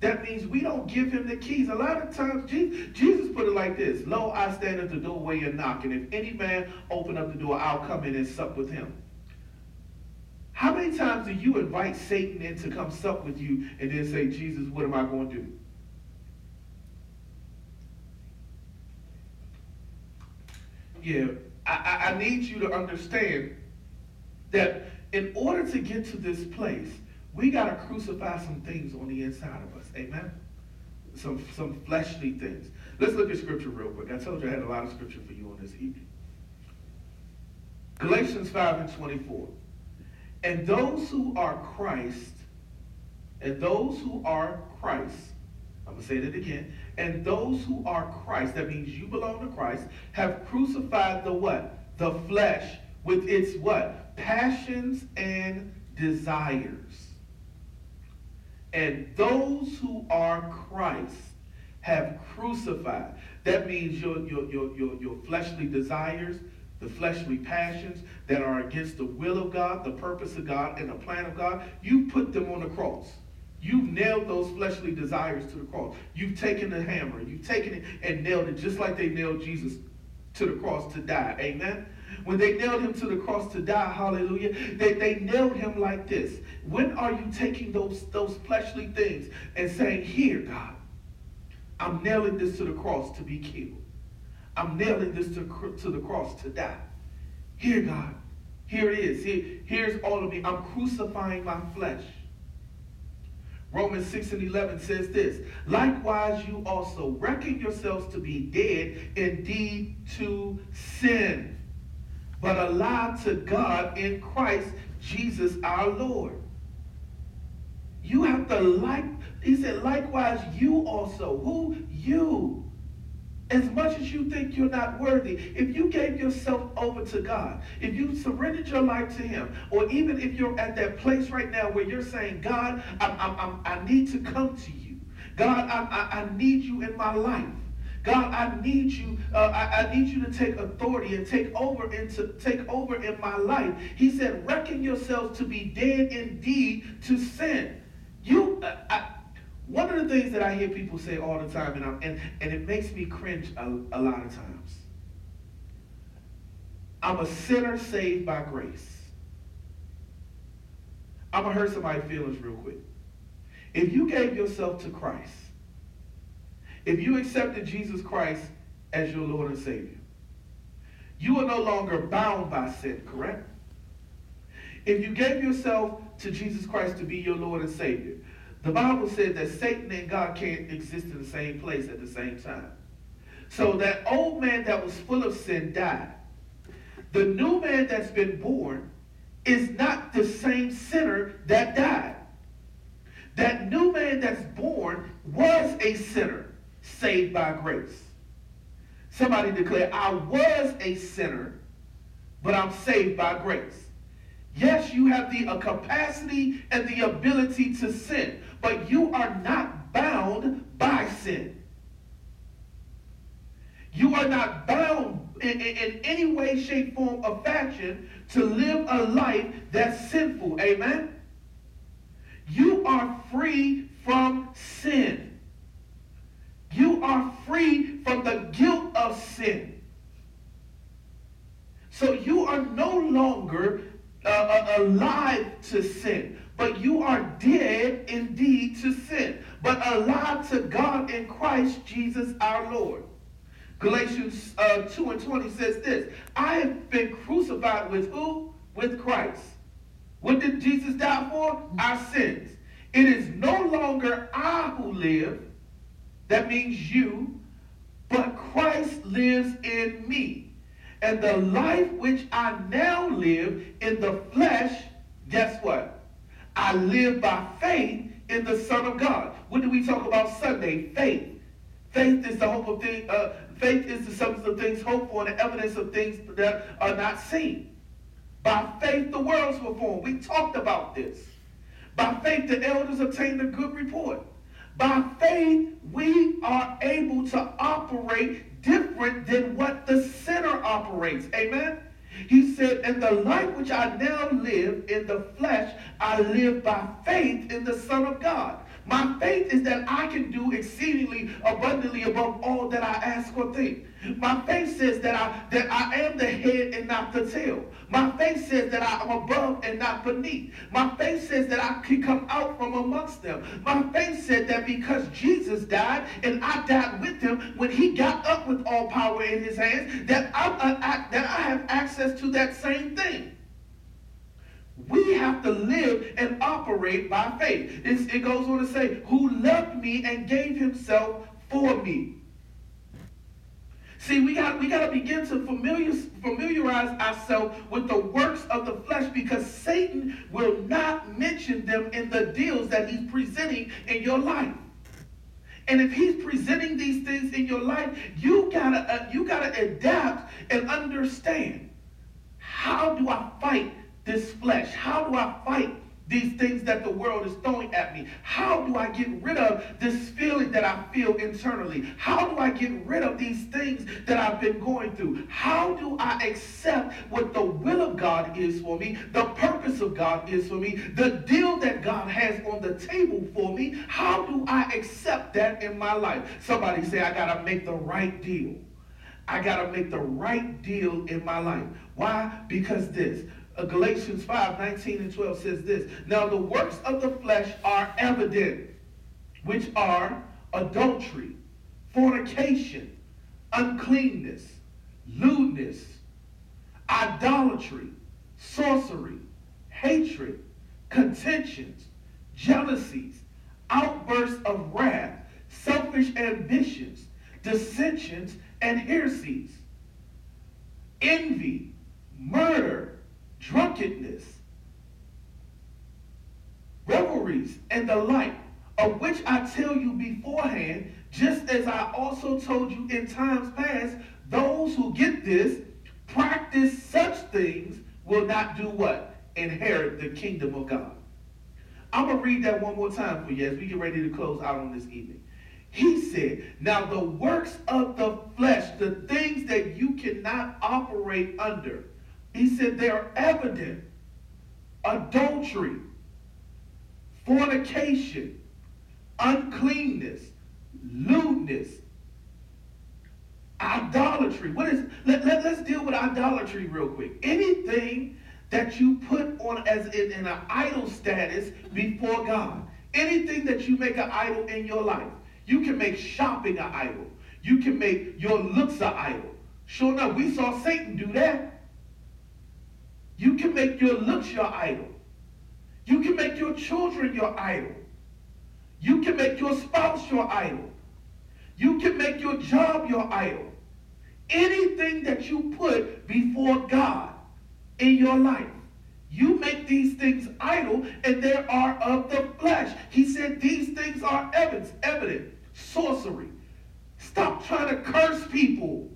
that means we don't give him the keys. A lot of times, Jesus put it like this Lo, I stand at the doorway and knock, and if any man open up the door, I'll come in and sup with him. How many times do you invite Satan in to come sup with you and then say, Jesus, what am I going to do? Yeah, I, I need you to understand that in order to get to this place, we got to crucify some things on the inside of us. Amen? Some, some fleshly things. Let's look at scripture real quick. I told you I had a lot of scripture for you on this evening. Galatians 5 and 24. And those who are Christ, and those who are Christ, I'm going to say that again. And those who are Christ, that means you belong to Christ, have crucified the what? The flesh with its what? Passions and desires. And those who are Christ have crucified. That means your, your, your, your, your fleshly desires, the fleshly passions that are against the will of God, the purpose of God, and the plan of God, you put them on the cross. You've nailed those fleshly desires to the cross. You've taken the hammer, you've taken it and nailed it just like they nailed Jesus to the cross to die. Amen. When they nailed him to the cross to die, hallelujah, they, they nailed him like this. When are you taking those, those fleshly things and saying, Here, God, I'm nailing this to the cross to be killed. I'm nailing this to, to the cross to die. Here, God, here it is. Here, here's all of me. I'm crucifying my flesh. Romans 6 and 11 says this Likewise, you also reckon yourselves to be dead indeed to sin, but alive to God in Christ Jesus our Lord. You have to like, he said, likewise, you also. Who? You. As much as you think you're not worthy, if you gave yourself over to God, if you surrendered your life to Him, or even if you're at that place right now where you're saying, God, I'm, I'm, I'm, i need to come to you. God, I, I, need you in my life. God, I need you. Uh, I, I, need you to take authority and take over into take over in my life. He said, "Reckon yourselves to be dead indeed to sin." One of the things that I hear people say all the time, and, I'm, and, and it makes me cringe a, a lot of times I'm a sinner saved by grace. I'm going to hurt somebody's feelings real quick. If you gave yourself to Christ, if you accepted Jesus Christ as your Lord and Savior, you are no longer bound by sin, correct? If you gave yourself to Jesus Christ to be your Lord and Savior, the Bible said that Satan and God can't exist in the same place at the same time. So that old man that was full of sin died. The new man that's been born is not the same sinner that died. That new man that's born was a sinner saved by grace. Somebody declare, I was a sinner, but I'm saved by grace. Yes, you have the capacity and the ability to sin, but you are not bound by sin. You are not bound in, in, in, any way, shape, form, or fashion to live a life that's sinful. Amen? You are free from sin. You are free from the guilt of sin. So you are no longer uh, uh, alive to sin, but you are dead indeed to sin, but alive to God in Christ Jesus our Lord. Galatians uh, 2 and 20 says this I have been crucified with who? With Christ. What did Jesus die for? Our sins. It is no longer I who live, that means you, but Christ lives in me. And the life which I now live in the flesh, guess what? I live by faith in the Son of God. What do we talk about Sunday? Faith. Faith is the hope of things. Uh, faith is the substance of things hoped for and the evidence of things that are not seen. By faith, the worlds were formed. We talked about this. By faith, the elders obtained a good report. By faith, we are able to operate different than what the sinner operates. Amen? He said, In the life which I now live in the flesh, I live by faith in the Son of God my faith is that I can do exceedingly abundantly above all that I ask or think. My faith says that I that I am the head and not the tail. My faith says that I am above and not beneath. My faith says that I can come out from amongst them. My faith said that because Jesus died and I died with him when he got up with all power in his hands, that I, I that I have access to that same thing. We have to live and operate by faith. It's, it goes on to say, who loved me and gave himself for me. See, we got we got to begin to familiar, familiarize ourselves with the works of the flesh because Satan will not mention them in the deals that he's presenting in your life. And if he's presenting these things in your life, you gotta uh, you gotta adapt and understand. How do I fight this flesh? How do I fight these things that the world is throwing at me? How do I get rid of this feeling that I feel internally? How do I get rid of these things that I've been going through? How do I accept what the will of God is for me, the purpose of God is for me, the deal that God has on the table for me? How do I accept that in my life? Somebody say, I got to make the right deal. I got to make the right deal in my life. Why? Because this. Uh, Galatians 5 19 and 12 says this Now the works of the flesh are evident, which are adultery, fornication, uncleanness, lewdness, idolatry, sorcery, hatred, contentions, jealousies, outbursts of wrath, selfish ambitions, dissensions, and heresies, envy, murder drunkenness, revelries, and the like, of which I tell you beforehand, just as I also told you in times past, those who get this, practice such things, will not do what? Inherit the kingdom of God. I'm going to read that one more time for you as we get ready to close out on this evening. He said, Now the works of the flesh, the things that you cannot operate under, he said they're evident adultery, fornication, uncleanness, lewdness, idolatry. What is let, let, let's deal with idolatry real quick. Anything that you put on as in, in an idol status before God. Anything that you make an idol in your life. You can make shopping an idol. You can make your looks an idol. Sure enough, we saw Satan do that. You can make your looks your idol. You can make your children your idol. You can make your spouse your idol. You can make your job your idol. Anything that you put before God in your life, you make these things idol, and they are of the flesh. He said these things are evidence, evident. Sorcery, Stop trying to curse people.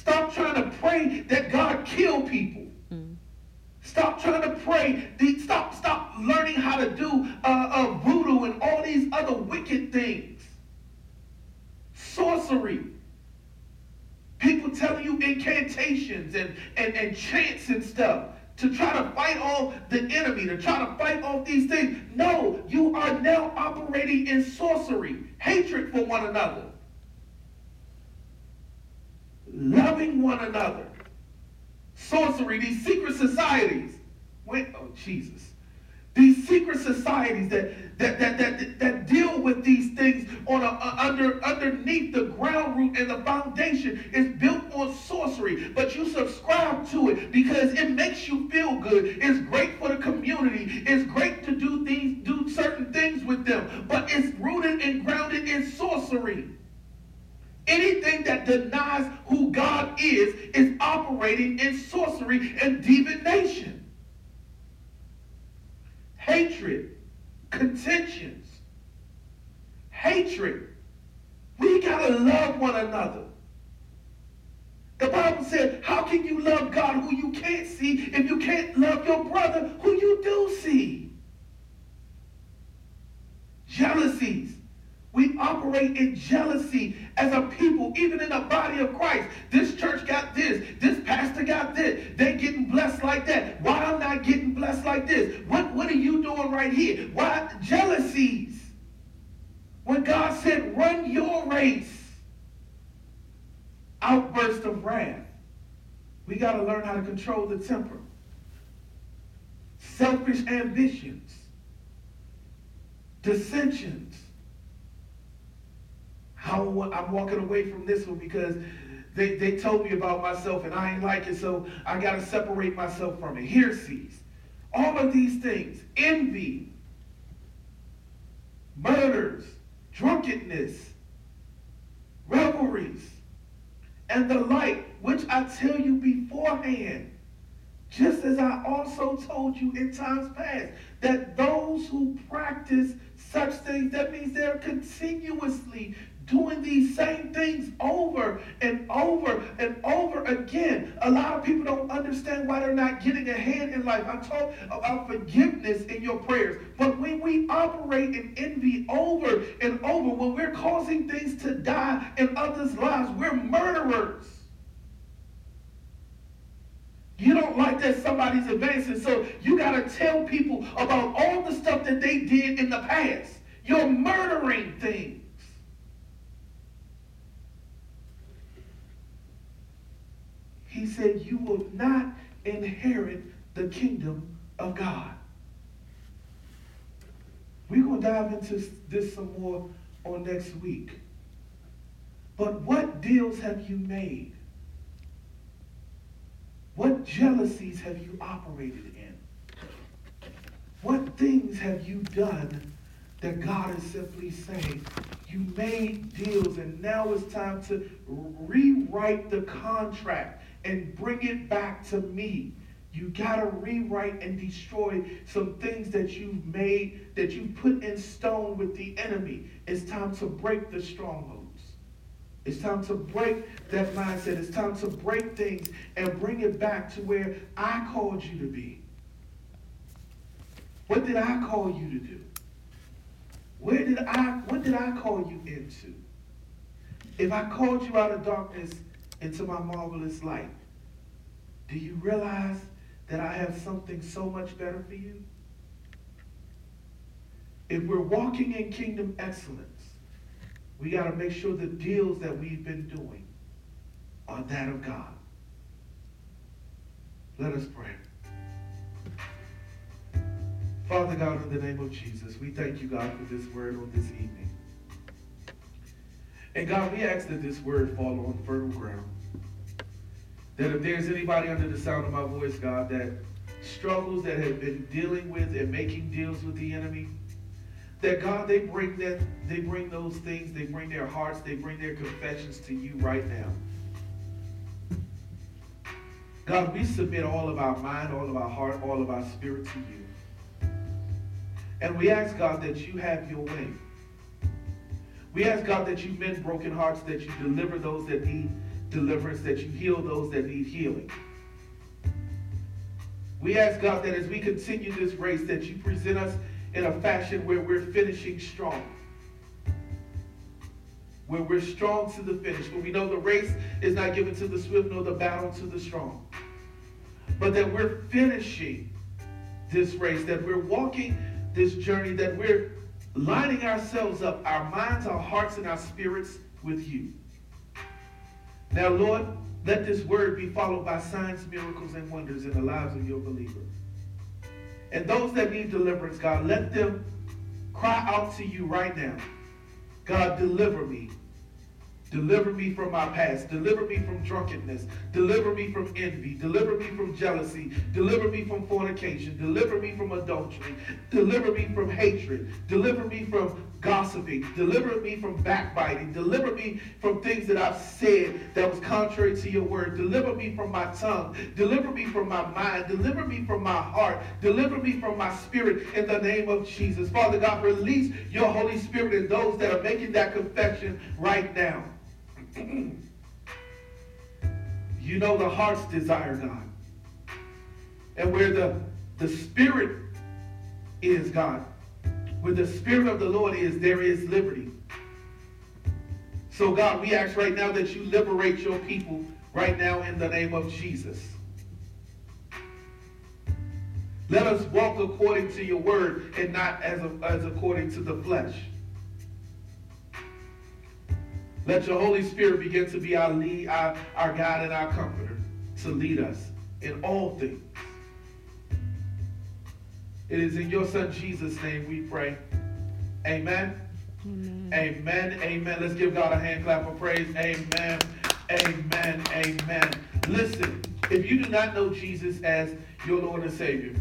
Stop trying to pray that God kill people. Mm. Stop trying to pray. Stop, stop learning how to do uh, uh, voodoo and all these other wicked things. Sorcery. People telling you incantations and, and, and chants and stuff to try to fight off the enemy, to try to fight off these things. No, you are now operating in sorcery, hatred for one another, loving one another. Sorcery, these secret societies. When, oh, Jesus. These secret societies that that, that, that, that deal with these things on a, a, under underneath the ground root and the foundation is built on sorcery. But you subscribe to it because it makes you feel good. It's great for the community. It's great to do things, do certain things with them. But it's rooted and grounded in sorcery. Anything that denies who God is is operating in sorcery and divination. Hatred contentions, hatred. We got to love one another. The Bible said, how can you love God who you can't see if you can't love your brother who you do see? Jealousies. We operate in jealousy as a people, even in the body of Christ. This church got this. This pastor got this. They getting blessed like that. Why I'm not getting blessed like this? What, what are you doing right here? Why? Jealousies. When God said, run your race. Outburst of wrath. We got to learn how to control the temper. Selfish ambitions. Dissensions how I'm walking away from this one because they, they told me about myself and I ain't like it, so I got to separate myself from it. Heresies. All of these things. Envy. Murders. Drunkenness. Revelries. And the like, which I tell you beforehand, just as I also told you in times past, that those who practice such things, that means they're continuously doing these same things over and over and over again. A lot of people don't understand why they're not getting ahead in life. I talk about forgiveness in your prayers. But when we operate in envy over and over, when we're causing things to die in others' lives, we're murderers. You don't like that somebody's advancing, so you got to tell people about all the stuff that they did in the past. You're murdering things. He said, You will not inherit the kingdom of God. We're going to dive into this some more on next week. But what deals have you made? What jealousies have you operated in? What things have you done that God is simply saying, you made deals and now it's time to rewrite the contract and bring it back to me. You got to rewrite and destroy some things that you've made, that you put in stone with the enemy. It's time to break the strongholds. It's time to break that mindset. It's time to break things and bring it back to where I called you to be. What did I call you to do? Where did I, what did I call you into? If I called you out of darkness into my marvelous light. Do you realize that I have something so much better for you? If we're walking in kingdom excellence, we got to make sure the deals that we've been doing are that of God. Let us pray. Father God, in the name of Jesus, we thank you, God, for this word on this evening. And God, we ask that this word fall on fertile ground. That if there's anybody under the sound of my voice, God, that struggles that have been dealing with and making deals with the enemy, that God, they bring that, they bring those things, they bring their hearts, they bring their confessions to you right now. God, we submit all of our mind, all of our heart, all of our spirit to you. And we ask, God, that you have your way. We ask God that you mend broken hearts, that you deliver those that need deliverance, that you heal those that need healing. We ask God that as we continue this race, that you present us in a fashion where we're finishing strong. Where we're strong to the finish. Where we know the race is not given to the swift nor the battle to the strong. But that we're finishing this race, that we're walking this journey, that we're lining ourselves up, our minds, our hearts, and our spirits with you. Now, Lord, let this word be followed by signs, miracles, and wonders in the lives of your believers. And those that need deliverance, God, let them cry out to you right now. God, deliver me. Deliver me from my past. Deliver me from drunkenness. Deliver me from envy. Deliver me from jealousy. Deliver me from fornication. Deliver me from adultery. Deliver me from hatred. Deliver me from gossiping. Deliver me from backbiting. Deliver me from things that I've said that was contrary to your word. Deliver me from my tongue. Deliver me from my mind. Deliver me from my heart. Deliver me from my spirit in the name of Jesus. Father God, release your Holy Spirit in those that are making that confession right now. you know the heart's desire, God. And where the, the Spirit is, God, where the Spirit of the Lord is, there is liberty. So, God, we ask right now that you liberate your people right now in the name of Jesus. Let us walk according to your word and not as, a, as according to the flesh. Let your Holy Spirit begin to be our lead, our, our guide and our comforter to lead us in all things. It is in your son Jesus' name we pray. Amen. Amen. Amen. Amen. Let's give God a hand clap of praise. Amen. Amen. Amen. Listen, if you do not know Jesus as your Lord and Savior,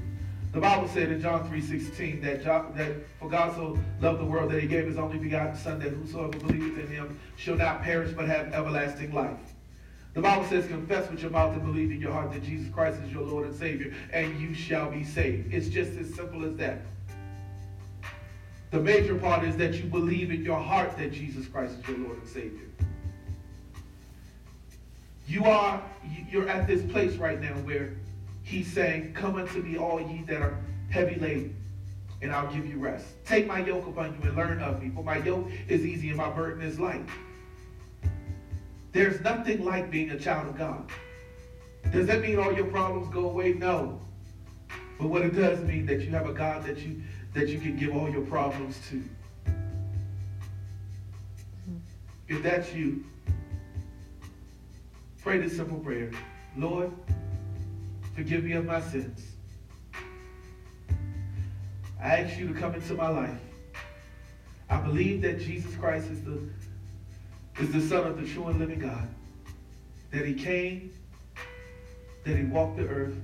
the Bible said in John 3.16 that, that for God so loved the world that he gave his only begotten Son, that whosoever believeth in him shall not perish but have everlasting life. The Bible says, confess with your mouth and believe in your heart that Jesus Christ is your Lord and Savior, and you shall be saved. It's just as simple as that. The major part is that you believe in your heart that Jesus Christ is your Lord and Savior. You are, you're at this place right now where He's saying, Come unto me, all ye that are heavy laden, and I'll give you rest. Take my yoke upon you and learn of me, for my yoke is easy and my burden is light. There's nothing like being a child of God. Does that mean all your problems go away? No. But what it does mean that you have a God that you that you can give all your problems to. If that's you, pray this simple prayer. Lord, Forgive me of my sins. I ask you to come into my life. I believe that Jesus Christ is the, is the Son of the true and living God. That he came, that he walked the earth,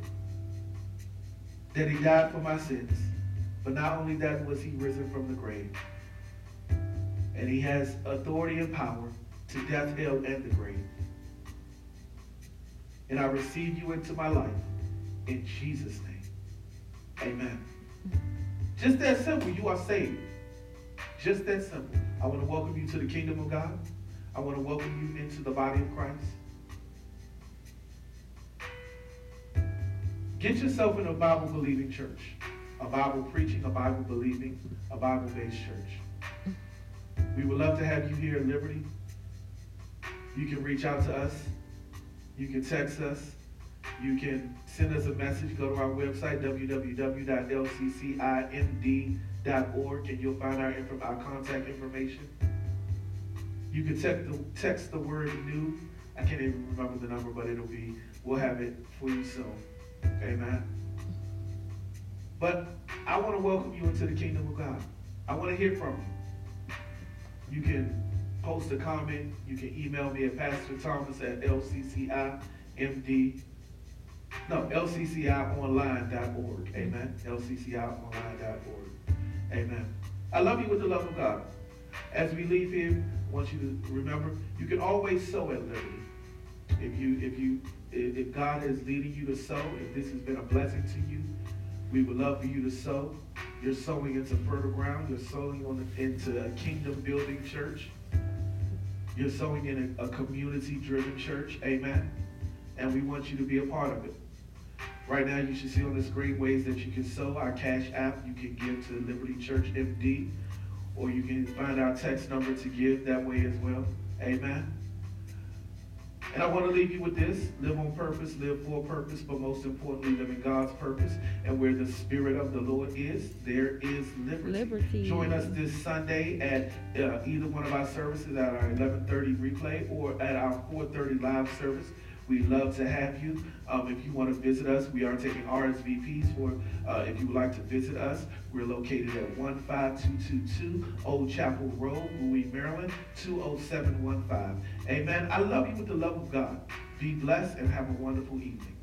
that he died for my sins. But not only that was he risen from the grave. And he has authority and power to death, hell, and the grave. And I receive you into my life. In Jesus' name. Amen. Just that simple. You are saved. Just that simple. I want to welcome you to the kingdom of God. I want to welcome you into the body of Christ. Get yourself in a Bible believing church, a Bible preaching, a Bible believing, a Bible based church. We would love to have you here at Liberty. You can reach out to us. You can text us. You can send us a message. Go to our website, www.lccimd.org, and you'll find our, inf- our contact information. You can text the, text the word new. I can't even remember the number, but it'll be, we'll have it for you soon. Amen. But I want to welcome you into the kingdom of God. I want to hear from you. You can post a comment. You can email me at Pastor Thomas at lccimd.org no, lccionline.org. Amen. lccionline.org. Amen. I love you with the love of God. As we leave here, I want you to remember you can always sow at liberty. If you if you if God is leading you to sow, if this has been a blessing to you, we would love for you to sow. You're sowing into fertile ground. You're sowing on, into a kingdom building church. You're sowing in a, a community driven church. Amen. And we want you to be a part of it. Right now, you should see on the screen ways that you can sow our cash app. You can give to Liberty Church MD, or you can find our text number to give that way as well. Amen. And I want to leave you with this live on purpose, live for purpose, but most importantly, live in God's purpose. And where the Spirit of the Lord is, there is liberty. Liberty. Join us this Sunday at uh, either one of our services at our 11:30 replay or at our 4:30 live service. We'd love to have you. Um, if you want to visit us, we are taking RSVPs for uh, if you would like to visit us. We're located at 15222 Old Chapel Road, Bowie, Maryland, 20715. Amen. I love you with the love of God. Be blessed and have a wonderful evening.